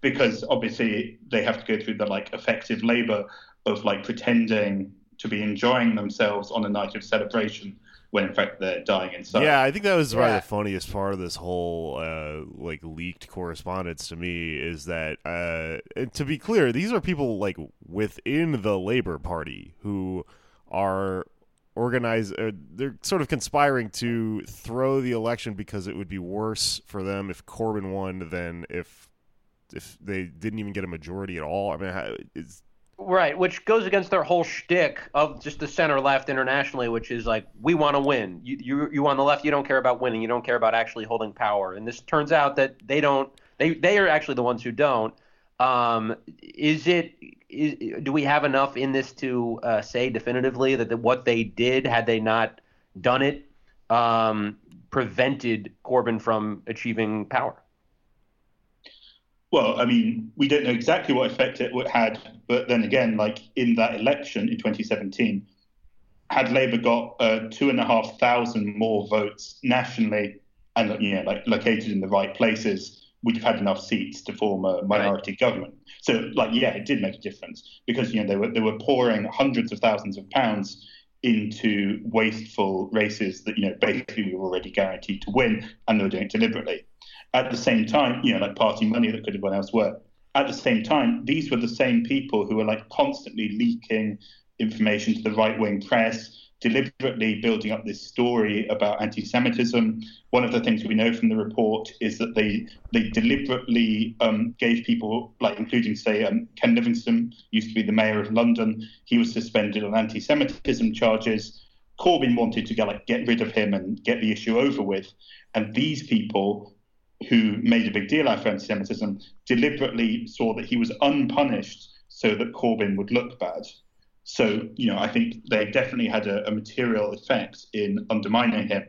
because obviously they have to go through the like effective labour of like pretending to be enjoying themselves on a night of celebration when in fact they're dying inside. Yeah, I think that was probably Yeah. the funniest part of this whole uh, like leaked correspondence to me is that uh, and to be clear, these are people like within the Labor Party who are organized. Uh, they're sort of conspiring to throw the election because it would be worse for them if Corbyn won than if if they didn't even get a majority at all. I mean, it's Right, which goes against their whole shtick of just the center left internationally, which is like we want to win. You, you you on the left, you don't care about winning. You don't care about actually holding power. And this turns out that they don't. They they are actually the ones who don't. Um, is it? Is, do we have enough in this to uh, say definitively that the, what they did, had they not done it, um, prevented Corbyn from achieving power? Well, I mean, we don't know exactly what effect it had, but then again, like in that election in 2017, had Labour got uh, two and a half thousand more votes nationally and you know, like located in the right places, we'd have had enough seats to form a minority government. So, like, yeah, it did make a difference because you know they were they were pouring hundreds of thousands of pounds into wasteful races that you know basically we were already guaranteed to win, and they were doing it deliberately. At the same time, you know, like party money that could have gone elsewhere. At the same time, these were the same people who were like constantly leaking information to the right wing press, deliberately building up this story about anti Semitism. One of the things we know from the report is that they they deliberately um, gave people, like including, say, um, Ken Livingstone, used to be the mayor of London, he was suspended on anti Semitism charges. Corbyn wanted to get, like, get rid of him and get the issue over with. And these people who made a big deal out of anti-Semitism deliberately saw that he was unpunished so that Corbyn would look bad. So, you know, I think they definitely had a, a material effect in undermining him.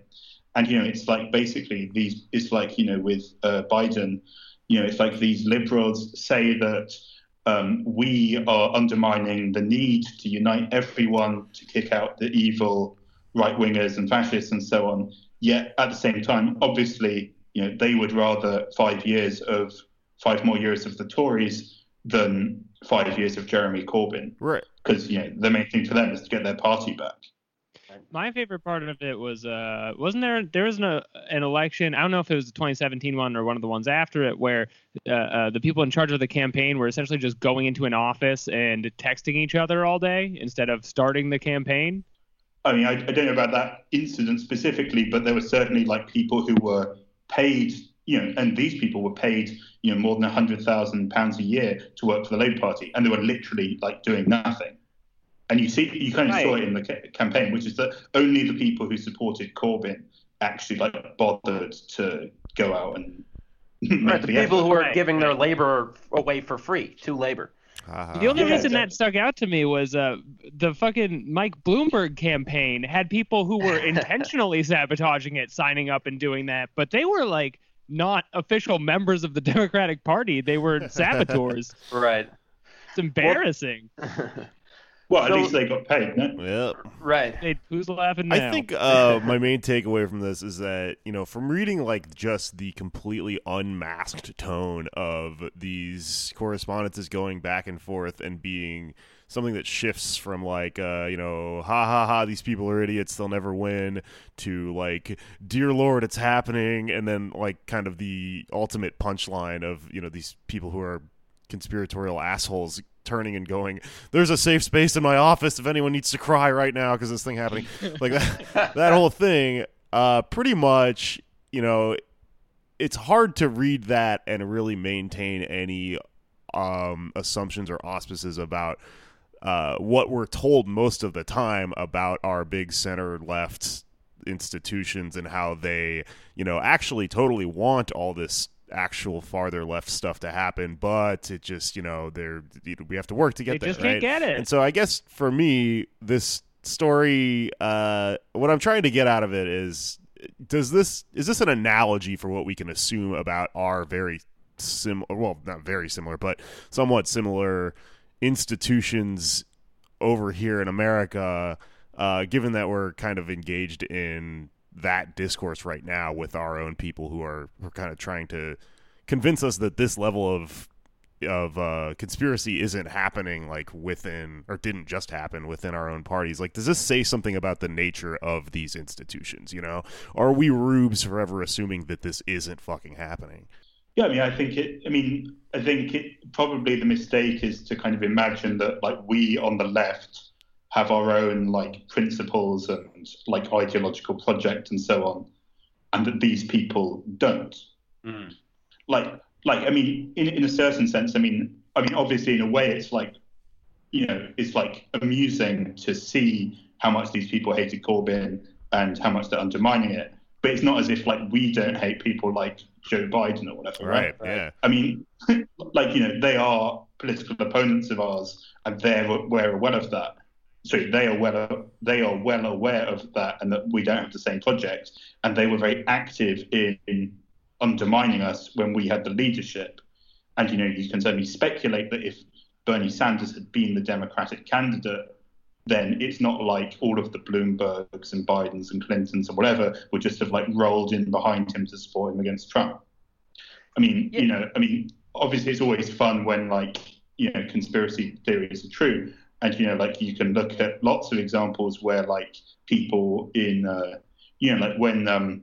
And, you know, it's like basically these, it's like, you know, with uh, Biden, you know, it's like these liberals say that um, we are undermining the need to unite everyone to kick out the evil right wingers and fascists and so on. Yet at the same time, obviously, you know, they would rather five years of five more years of the Tories than five years of Jeremy Corbyn, right. because you know the main thing for them is to get their party back. My favorite part of it was uh wasn't there there was an, uh, an election I don't know if it was the 2017 one or one of the ones after it where uh, uh, the people in charge of the campaign were essentially just going into an office and texting each other all day instead of starting the campaign. I mean, I, I don't know about that incident specifically, but there were certainly like people who were paid, you know, and these people were paid, you know, more than hundred thousand pounds a year to work for the Labour Party, and they were literally like doing nothing. And you see, you kind of saw it in the ca- campaign, which is that only the people who supported Corbyn actually like bothered to go out and Right, the the people effort. who are giving their labor away for free to labor. Ha, The only. Yeah, reason that stuck out to me was uh, the fucking Mike Bloomberg campaign had people who were intentionally sabotaging it, signing up and doing that, but they were like not official members of the Democratic Party. They were saboteurs. Right. it's embarrassing. Well, at So- least they got paid, no? Yep. right. Hey, who's laughing now? I think uh, my main takeaway from this is that you know, from reading like just the completely unmasked tone of these correspondences going back and forth and being something that shifts from like uh, you know, ha ha ha, these people are idiots, they'll never win, to like, dear lord, it's happening, and then like kind of the ultimate punchline of you know these people who are conspiratorial assholes turning and going. There's a safe space in my office if anyone needs to cry right now because this thing happening. Like that, that whole thing uh pretty much you know it's hard to read that and really maintain any um assumptions or auspices about uh what we're told most of the time about our big center left institutions and how they you know actually totally want all this actual farther left stuff to happen but it just you know they're we have to work to get they there just right? can't get it. And so I guess for me, this story, uh, what I'm trying to get out of it is, does this is this an analogy for what we can assume about our very similar, well not very similar but somewhat similar institutions over here in America, uh, given that we're kind of engaged in that discourse right now with our own people who are, are kind of trying to convince us that this level of of uh, conspiracy isn't happening like within or didn't just happen within our own parties. Like, does this say something about the nature of these institutions? You know, are we rubes forever assuming that this isn't fucking happening? Yeah, I mean, I think it. I mean, I think it probably the mistake is to kind of imagine that like we on the left have our own like principles and like ideological project and so on, and that these people don't. Mm. Like, like I mean, in in a certain sense, I mean, I mean, obviously, in a way, it's like, you know, it's like amusing to see how much these people hated Corbyn and how much they're undermining it. But it's not as if like we don't hate people like Joe Biden or whatever. Right. right? Yeah. I mean, like you know, they are political opponents of ours, and they're we're well of that. So they are well they are well aware of that, and that we don't have the same project. And they were very active in, in undermining us when we had the leadership. And you know, you can certainly speculate that if Bernie Sanders had been the Democratic candidate, then it's not like all of the Bloombergs and Bidens and Clintons and whatever would just have like rolled in behind him to support him against Trump. I mean, Yeah. you know, I mean, obviously it's always fun when like you know conspiracy theories are true, and you know, like you can look at lots of examples where like people in, uh, you know, like when um,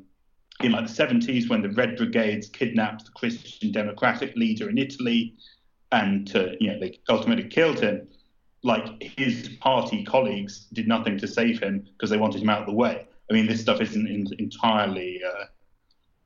in like the 70s when the Red Brigades kidnapped the Christian Democratic leader in Italy, and uh, you know they ultimately killed him. Like his party colleagues did nothing to save him because they wanted him out of the way. I mean, this stuff isn't in, entirely uh,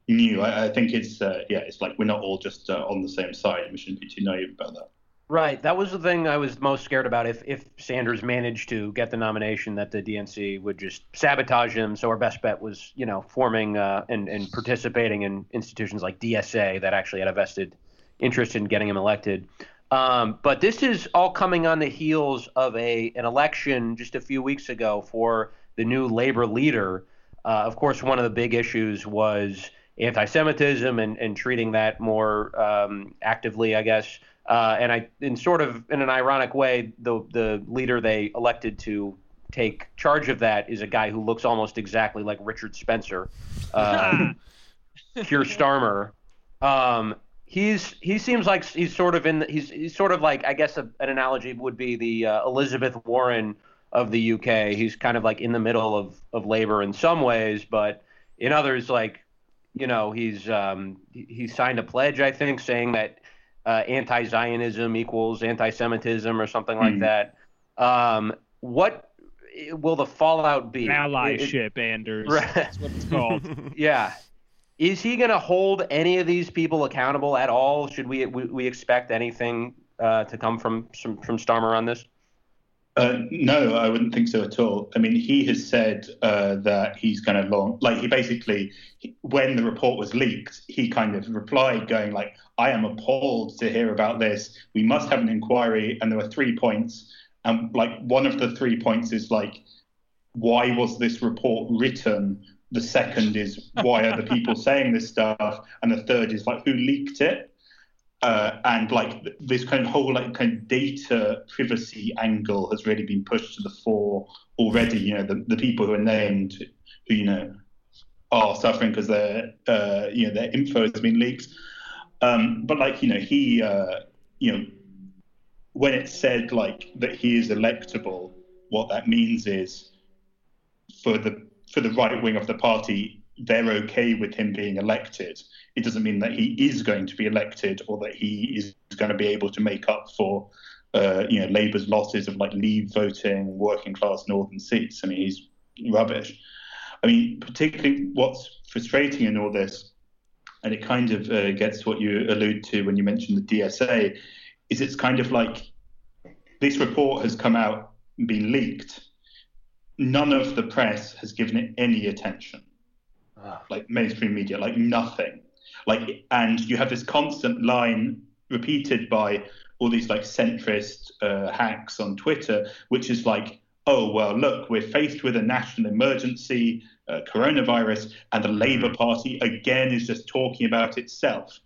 new. I, I think it's uh, yeah, it's like we're not all just uh, on the same side. We shouldn't be too naive about that. Right. That was the thing I was most scared about. If if Sanders managed to get the nomination, that the DNC would just sabotage him. So our best bet was, you know, forming uh, and and participating in institutions like DSA that actually had a vested interest in getting him elected. Um, but this is all coming on the heels of a an election just a few weeks ago for the new labor leader. Uh, of course, one of the big issues was anti-Semitism and, and treating that more um, actively, I guess. Uh, and I, in sort of in an ironic way, the the leader they elected to take charge of that is a guy who looks almost exactly like Richard Spencer, uh, Keir Starmer. Um, he's he seems like he's sort of in the, he's he's sort of like I guess a, an analogy would be the uh, Elizabeth Warren of the UK. He's kind of like in the middle of of labor in some ways, but in others like you know he's um, he, he signed a pledge I think saying that uh, anti-Zionism equals anti-Semitism or something like Hmm. that. Um, what will the fallout be? It- Allyship, Anders. Right. That's what it's called. yeah. Is he going to hold any of these people accountable at all? Should we we, we expect anything uh, to come from from, from Starmer on this? Uh, no, I wouldn't think so at all. I mean, he has said uh, that he's going to launch, like, he basically, when the report was leaked, he kind of replied, going, like, I am appalled to hear about this. We must have an inquiry. And there were three points. And, like, one of the three points is, like, why was this report written? The second is, why are the people saying this stuff? And the third is, like, who leaked it? uh, and like this kind of whole like kind of data privacy angle has really been pushed to the fore already. You know, the, the people who are named, who you know, are suffering because their uh, you know their info has been leaked. Um, but like you know, he uh, you know, when it said like that he is electable, what that means is for the for the right wing of the party, they're okay with him being elected. It doesn't mean that he is going to be elected or that he is going to be able to make up for, uh, you know, Labour's losses of like Leave voting, working class northern seats. I mean, he's rubbish. I mean, particularly what's frustrating in all this, and it kind of uh, gets what you allude to when you mentioned the DSA, is it's kind of like this report has come out and been leaked. None of the press has given it any attention like mainstream media, like nothing. Like, and you have this constant line repeated by all these like centrist uh, hacks on Twitter, which is like, oh well, look, we're faced with a national emergency, uh, coronavirus, and the Labour Party again is just talking about itself.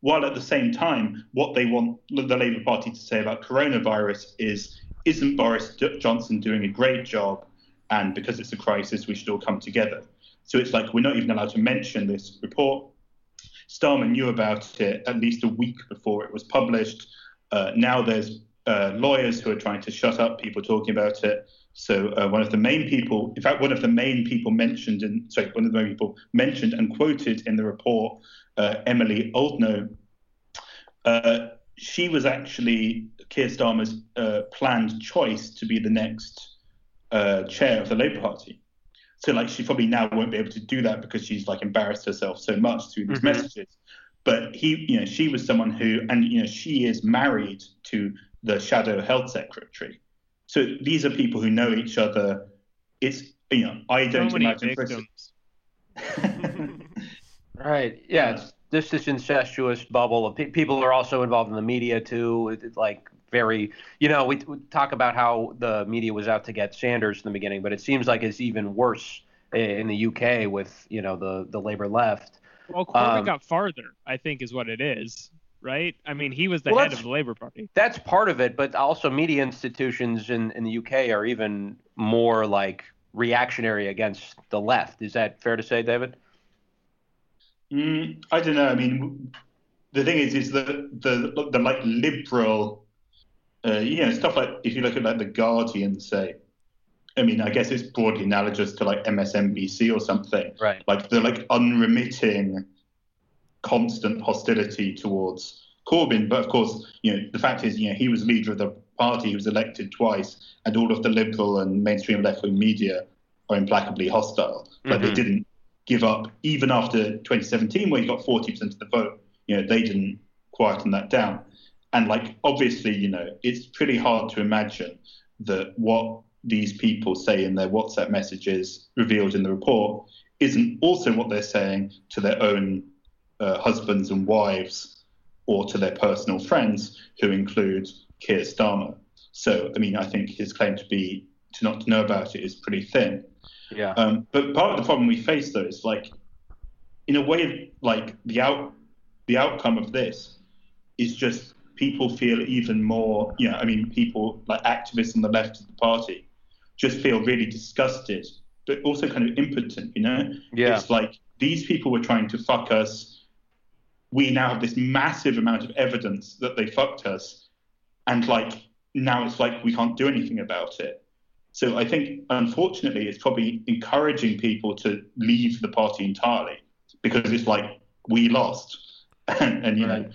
While at the same time, what they want the Labour Party to say about coronavirus is, isn't Boris Johnson doing a great job? And because it's a crisis, we should all come together. So it's like we're not even allowed to mention this report. Starmer knew about it at least a week before it was published. Uh, now there's uh, lawyers who are trying to shut up people talking about it. So uh, one of the main people, in fact, one of the main people mentioned in sorry, one of the main people mentioned and quoted in the report, uh, Emilie Oldknow. Uh, she was actually Keir Starmer's uh, planned choice to be the next uh, chair of the Labour Party. So like she probably now won't be able to do that because she's like embarrassed herself so much through these Mhm. messages. But he, you know, she was someone who, and you know, she is married to the shadow health secretary. So these are people who know each other. It's you know, I don't many imagine. Victims. Right. Yeah. It's this this incestuous bubble of pe- people are also involved in the media too. It's like very, you know, we, we talk about how the media was out to get Sanders in the beginning, but it seems like it's even worse in the UK with you know the the Labour left. Well, Corbyn Um, got farther, I think, is what it is, right? I mean, he was the Well, head of the Labour Party. That's part of it, but also media institutions in in the UK are even more like reactionary against the left. Is that fair to say, David? Mm, I don't know. I mean, the thing is, is that the the like liberal, uh, you know, stuff like if you look at like the Guardian, say, I mean, I guess it's broadly analogous to like MSNBC or something. Right. Like the like unremitting, constant hostility towards Corbyn. But of course, you know, the fact is, you know, he was leader of the party. He was elected twice, and all of the liberal and mainstream left-wing media are implacably hostile. Like they Mhm. didn't give up even after 2017, where he got 40% of the vote. You know, they didn't quieten that down. And like, obviously, you know, it's pretty hard to imagine that what these people say in their WhatsApp messages revealed in the report isn't also what they're saying to their own uh, husbands and wives or to their personal friends, who include Keir Starmer. So, I mean, I think his claim to be to not to know about it is pretty thin. Yeah. Um, but part of the problem we face, though, is like, in a way, like the out the outcome of this is just people feel even more. You know, I mean, people like activists on the left of the party just feel really disgusted, but also kind of impotent. You know, Yeah. it's like these people were trying to fuck us. We now have this massive amount of evidence that they fucked us, and like now it's like we can't do anything about it. So I think, unfortunately, it's probably encouraging people to leave the party entirely because it's like we lost, and, and you know, Right.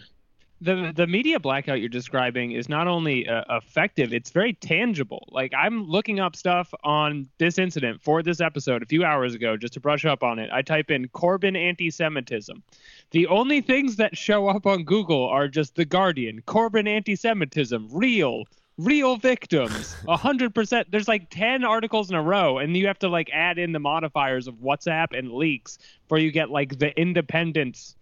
The the media blackout you're describing is not only uh, effective it's very tangible. Like i'm looking up stuff on this incident for this episode a few hours ago just to brush up on it. I type in corbyn anti-semitism. The only things that show up on google are just the guardian corbyn anti-semitism real real victims 100% there's like 10 articles in a row and you have to like add in the modifiers of whatsapp and leaks before you get like the Independent's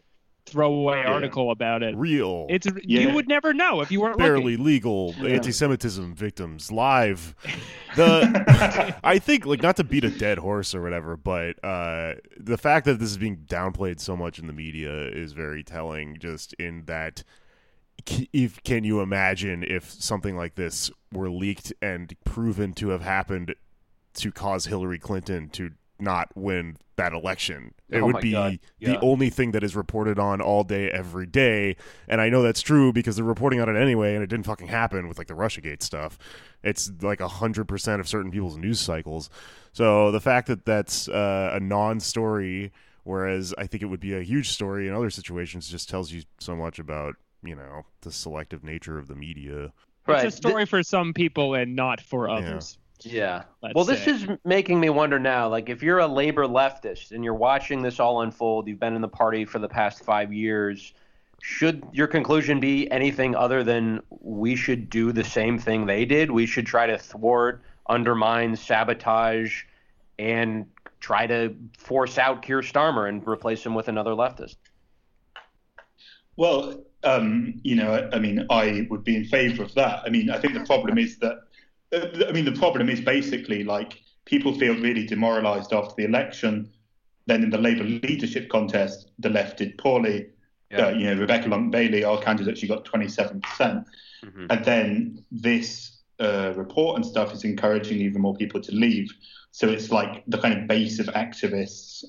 throwaway Yeah. article about it Real. it's Yeah. you would never know if you weren't barely looking. legal anti-Semitism victims live. The I think like not to beat a dead horse or whatever, but uh, the fact that this is being downplayed so much in the media is very telling. Just in that, if can you imagine if something like this were leaked and proven to have happened to cause Hillary Clinton to not win that election. It Oh would be Yeah. the only thing that is reported on all day, every day. And I know that's true because they're reporting on it anyway, and it didn't fucking happen with like the Russiagate stuff. It's like a hundred percent of certain people's news cycles. So the fact that that's uh, a non-story, whereas I think it would be a huge story in other situations, just tells you so much about you know the selective nature of the media. Right. It's a story for some people and not for others. Yeah. Let's well, this say. is making me wonder now. Like, if you're a labor leftist and you're watching this all unfold, you've been in the party for the past five years. Should your conclusion be anything other than we should do the same thing they did? We should try to thwart, undermine, sabotage, and try to force out Keir Starmer and replace him with another leftist. Well, um, you know, I, I mean, I would be in favour of that. I mean, I think the problem is that, I mean, the problem is basically like people feel really demoralised after the election. Then in the Labour leadership contest, the left did poorly. Yeah. Uh, you know, Rebecca Long Bailey, our candidate, she got 27%. Mhm. And then this uh, report and stuff is encouraging even more people to leave. So it's like the kind of base of activists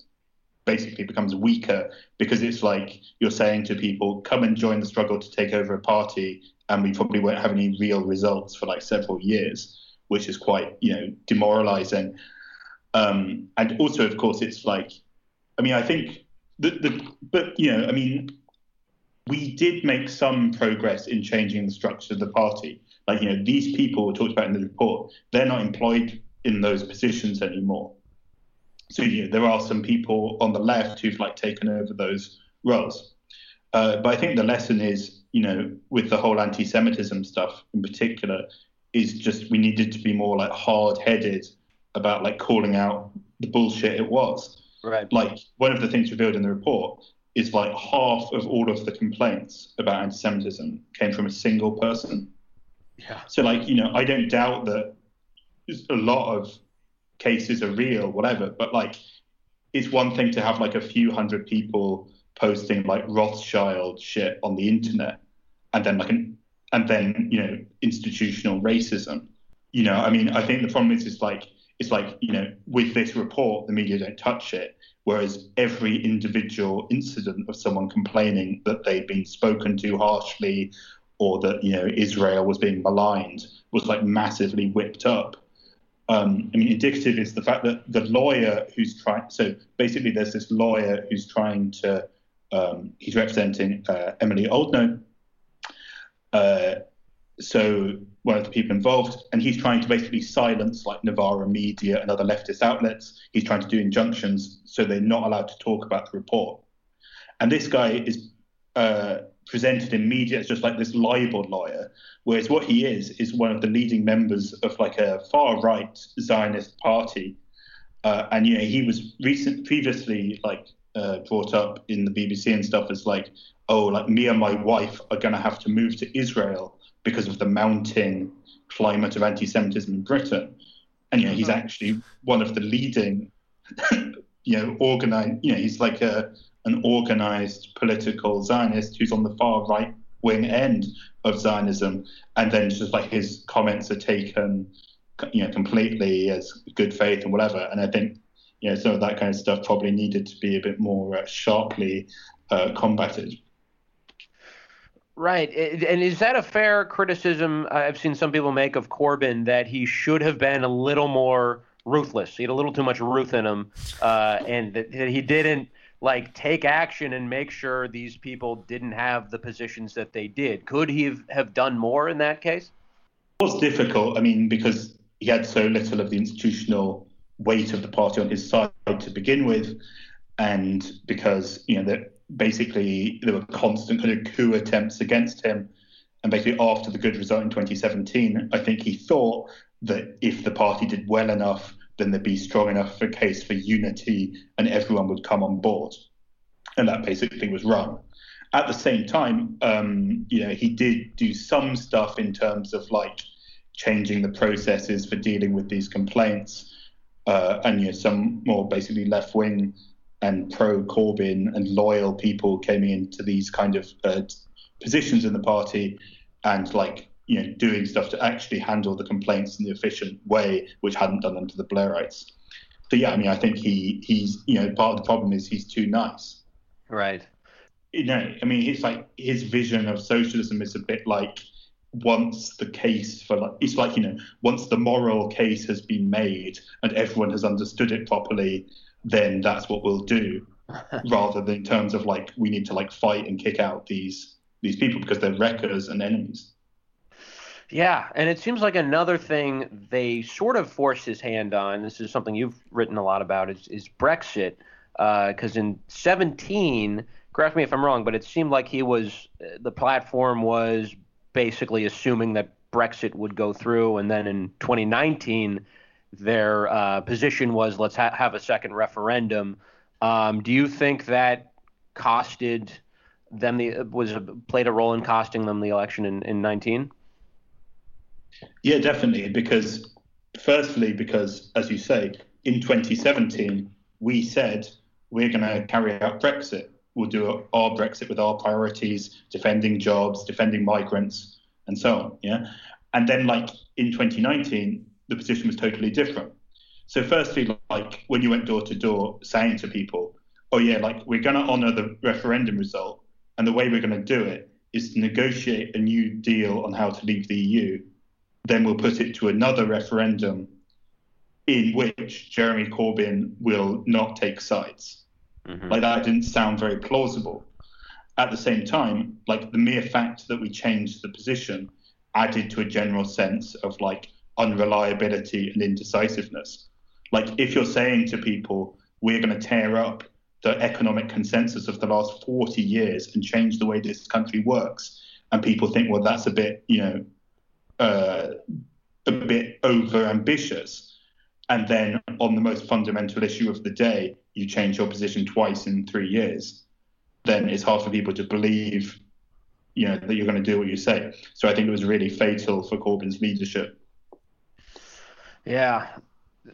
basically becomes weaker because it's like you're saying to people, come and join the struggle to take over a party, and we probably won't have any real results for like several years, which is quite you know demoralizing. Um, and also, of course, it's like, I mean, I think the, the but you know, I mean, we did make some progress in changing the structure of the party. Like you know, these people were talked about in the report, they're not employed in those positions anymore. So you know, there are some people on the left who've like taken over those roles. Uh, but I think the lesson is, you know, with the whole anti-Semitism stuff in particular, is just we needed to be more like hard-headed about like calling out the bullshit it was. Right. Like one of the things revealed in the report is like half of all of the complaints about anti-Semitism came from a single person. Yeah. So like you know, I don't doubt that a lot of cases are real, whatever. But like, it's one thing to have like a few hundred people posting like Rothschild shit on the internet, and then like an and then you know institutional racism. You know, I mean, I think the problem is it's like it's like you know with this report the media don't touch it, whereas every individual incident of someone complaining that they'd been spoken to harshly or that you know Israel was being maligned was like massively whipped up um, I mean, indicative is the fact that the lawyer who's trying. So basically, there's this lawyer who's trying to. Um, he's representing uh, Emilie Oldknow. Uh, so one of the people involved, and he's trying to basically silence like Novara Media and other leftist outlets. He's trying to do injunctions so they're not allowed to talk about the report. And this guy is uh, presented in media as just like this libel lawyer, whereas what he is is one of the leading members of like a far right Zionist party. Uh, and you know he was recent previously like uh, brought up in the BBC and stuff as like oh like me and my wife are going to have to move to Israel because of the mounting climate of anti-Semitism in Britain. And you know he's actually one of the leading you know organized you know he's like a an organized political Zionist who's on the far right wing end of Zionism, and then just like his comments are taken, you know, completely as good faith and whatever. And I think, you know, some of that kind of stuff probably needed to be a bit more uh, sharply uh, combated. Right. And is that a fair criticism I've seen some people make of Corbyn that he should have been a little more ruthless? He had a little too much ruth in him, uh, and that he didn't like take action and make sure these people didn't have the positions that they did. Could he have, have done more in that case? It was difficult. I mean, because he had so little of the institutional weight of the party on his side to begin with, and because you know that basically there were constant kind of coup attempts against him, and basically after the good result in 2017, I think he thought that if the party did well enough then there'd be strong enough a case for unity and everyone would come on board. And that basically was wrong. At the same time, um, you know, he did do some stuff in terms of like changing the processes for dealing with these complaints, uh, and you know, some more basically left wing and pro Corbyn and loyal people came into these kind of uh, positions in the party, and like you know, doing stuff to actually handle the complaints in the efficient way, which hadn't done under the Blairites. So yeah, I mean, I think he he's you know part of the problem is he's too nice. Right. You know, I mean, it's like his vision of socialism is a bit like once the case for like it's like you know once the moral case has been made and everyone has understood it properly, then that's what we'll do, rather than in terms of like we need to like fight and kick out these these people because they're wreckers and enemies. Yeah, and it seems like another thing they sort of forced his hand on. This is something you've written a lot about. Is, is Brexit? Because uh, in 17, correct me if I'm wrong, but it seemed like he was the platform was basically assuming that Brexit would go through, and then in 2019, their uh, position was let's ha- have a second referendum. Um, do you think that costed them the was played a role in costing them the election in, in 19? Yeah, definitely. Because, firstly, because as you say, in 2017, we said we're going to carry out Brexit. We'll do our Brexit with our priorities, defending jobs, defending migrants, and so on. Yeah. And then, like in 2019, the position was totally different. So, firstly, like when you went door to door saying to people, oh yeah, like we're going to honor the referendum result, and the way we're going to do it is to negotiate a new deal on how to leave the EU. Then we'll put it to another referendum in which Jeremy Corbyn will not take sides. Mm-hmm. Like that didn't sound very plausible. At the same time, like the mere fact that we changed the position added to a general sense of like unreliability and indecisiveness. Like if you're saying to people, we're going to tear up the economic consensus of the last 40 years and change the way this country works, and people think, well, that's a bit, you know, uh, a bit over ambitious. And then on the most fundamental issue of the day, you change your position twice in three years, then it's hard for people to believe, you know, that you're going to do what you say. So I think it was really fatal for Corbyn's leadership. Yeah.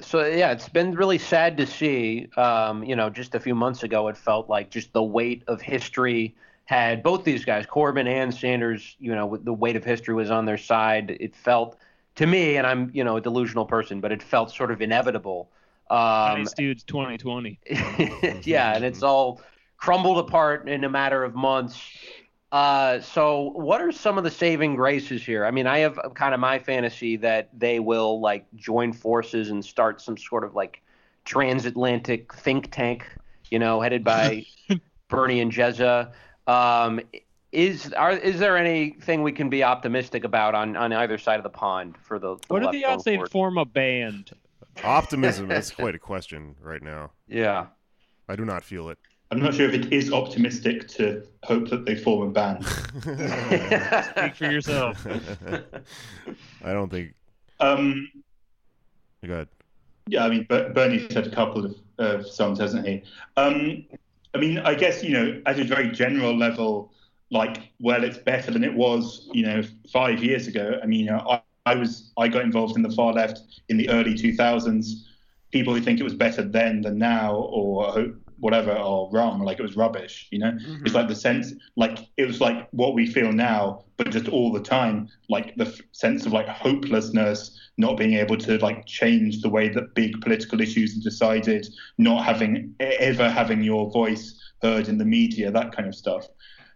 So yeah, it's been really sad to see. Um, you know, just a few months ago, it felt like just the weight of history had both these guys, Corbyn and Sanders. You know, the weight of history was on their side. It felt to me, and I'm you know a delusional person, but it felt sort of inevitable um, nice dudes 2020. yeah, and it's all crumbled apart in a matter of months. Uh, so, what are some of the saving graces here? I mean, I have kind of my fantasy that they will like join forces and start some sort of like transatlantic think tank, you know, headed by Bernie and Jezza. Um, is are is there anything we can be optimistic about on, on either side of the pond for the? the what are the odds they form a band? Optimism is quite a question right now. Yeah. I do not feel it. I'm not sure if it is optimistic to hope that they form a band. Speak for yourself. I don't think. Um, Go ahead. Yeah, I mean, Bernie's said a couple of uh, songs, hasn't he? Um, I mean, I guess, you know, at a very general level, like, well, it's better than it was, you know, five years ago. I mean, you know, I, I was I got involved in the far left in the early 2000s. People who think it was better then than now, or whatever, are wrong. Like it was rubbish. You know, mm-hmm. it's like the sense, like it was like what we feel now, but just all the time, like the f- sense of like hopelessness, not being able to like change the way that big political issues are decided, not having ever having your voice heard in the media, that kind of stuff.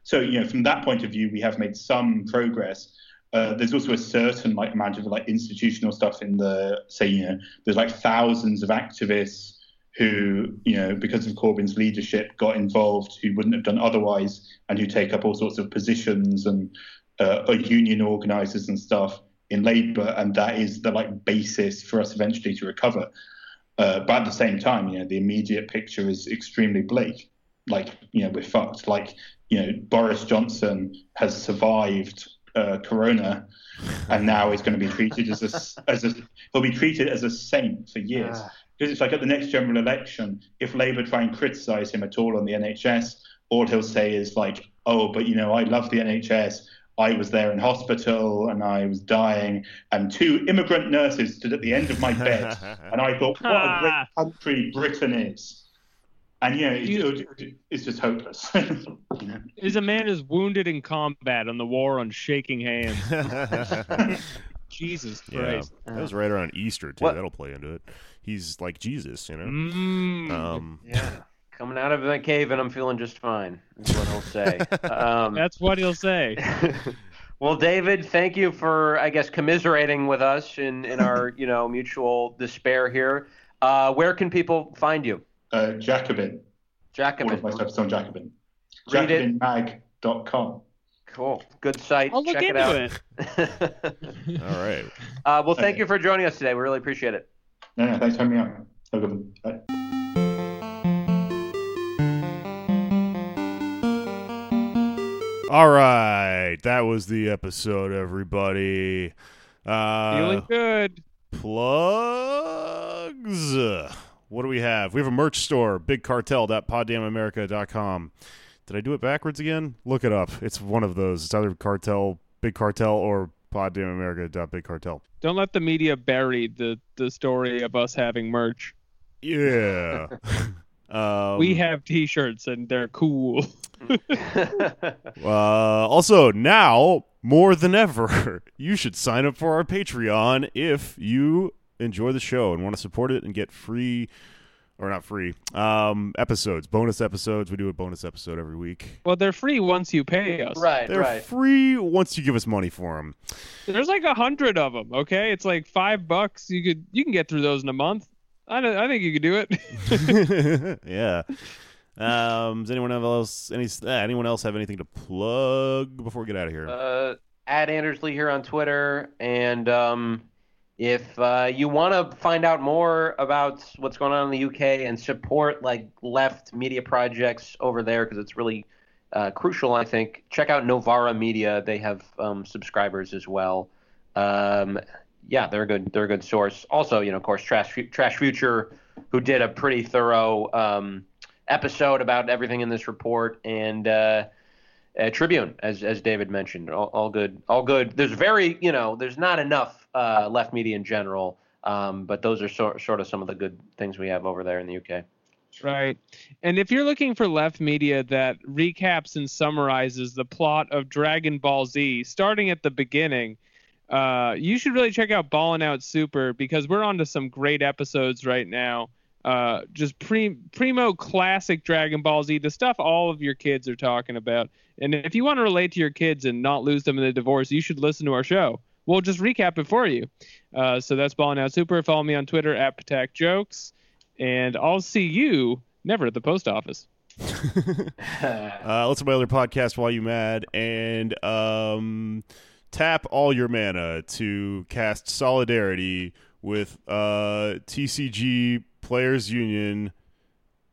So you know, from that point of view, we have made some progress uh, there's also a certain like amount of like institutional stuff in the say you know there's like thousands of activists who you know because of Corbyn's leadership got involved who wouldn't have done otherwise and who take up all sorts of positions and uh, are union organisers and stuff in Labour and that is the like basis for us eventually to recover. Uh, but at the same time, you know, the immediate picture is extremely bleak. Like, you know, we're fucked. Like, you know, Boris Johnson has survived uh, corona, and now he's going to be treated as a as a he'll be treated as a saint for years. Ah. Because it's like at the next general election, if Labour try and criticise him at all on the NHS, all he'll say is like, "Oh, but you know, I love the NHS. I was there in hospital and I was dying, and two immigrant nurses stood at the end of my bed, and I thought, what a great country Britain is." And yeah, you, it's just hopeless. Is a man is wounded in combat on the war on shaking hands. Jesus Christ! Yeah, that was right around Easter too. What? That'll play into it. He's like Jesus, you know. Mm. Um, yeah, coming out of that cave and I'm feeling just fine. Is what he'll say. Um, That's what he'll say. well, David, thank you for I guess commiserating with us in in our you know mutual despair here. Uh, where can people find you? Uh, Jacobin. Jacobin. All of my stuff's on Jacobin. JacobinMag.com. Cool. Good site. I'll Check it out. It. All right. Uh, well, thank okay. you for joining us today. We really appreciate it. No, no, thanks for having me on. Have a good one. Bye. All right, that was the episode, everybody. Uh, Feeling good. Plugs what do we have? We have a merch store, bigcartel.poddamnamerica.com. Did I do it backwards again? Look it up. It's one of those. It's either cartel, big cartel, or poddamnamerica.bigcartel. Don't let the media bury the, the story of us having merch. Yeah. um, we have t-shirts and they're cool. uh, also, now more than ever, you should sign up for our Patreon if you enjoy the show and want to support it and get free or not free um, episodes, bonus episodes. We do a bonus episode every week. Well, they're free once you pay us. Right, They're right. free once you give us money for them. There's like a hundred of them. Okay, it's like five bucks. You could you can get through those in a month. I don't, I think you could do it. yeah. Um, does anyone else any uh, anyone else have anything to plug before we get out of here? Uh, at Andersley here on Twitter, and um, if uh, you want to find out more about what's going on in the UK and support like left media projects over there, because it's really uh, crucial, I think. Check out Novara Media; they have um, subscribers as well. Um, yeah, they're a good. They're a good source. Also, you know, of course, Trash Trash Future, who did a pretty thorough um, episode about everything in this report, and uh, uh, Tribune, as as David mentioned, all, all good, all good. There's very, you know, there's not enough uh, left media in general, um, but those are sort sort of some of the good things we have over there in the UK. Right. And if you're looking for left media that recaps and summarizes the plot of Dragon Ball Z, starting at the beginning, uh, you should really check out Ballin' Out Super because we're on to some great episodes right now. Uh, just pre- primo classic Dragon Ball Z, the stuff all of your kids are talking about. And if you want to relate to your kids and not lose them in a divorce, you should listen to our show. We'll just recap it for you. Uh, so that's Balling Out Super. Follow me on Twitter at Patak Jokes and I'll see you never at the post office. Uh, listen to my other podcast while you mad and um, tap all your mana to cast solidarity with uh, TCG Players Union,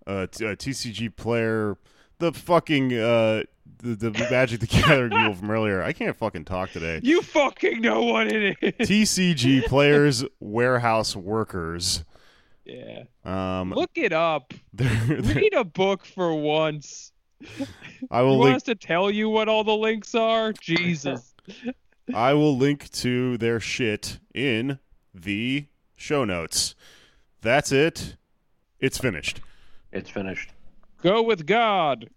uh, t- uh, TCG player, the fucking uh, the, the Magic the Gathering people from earlier. I can't fucking talk today. You fucking know what it is. TCG Players Warehouse Workers. yeah. Um, Look it up. they're- they're- Read a book for once. I You will want link. us to tell you what all the links are? Jesus. I will link to their shit in the show notes. That's it. It's finished. It's finished. Go with God.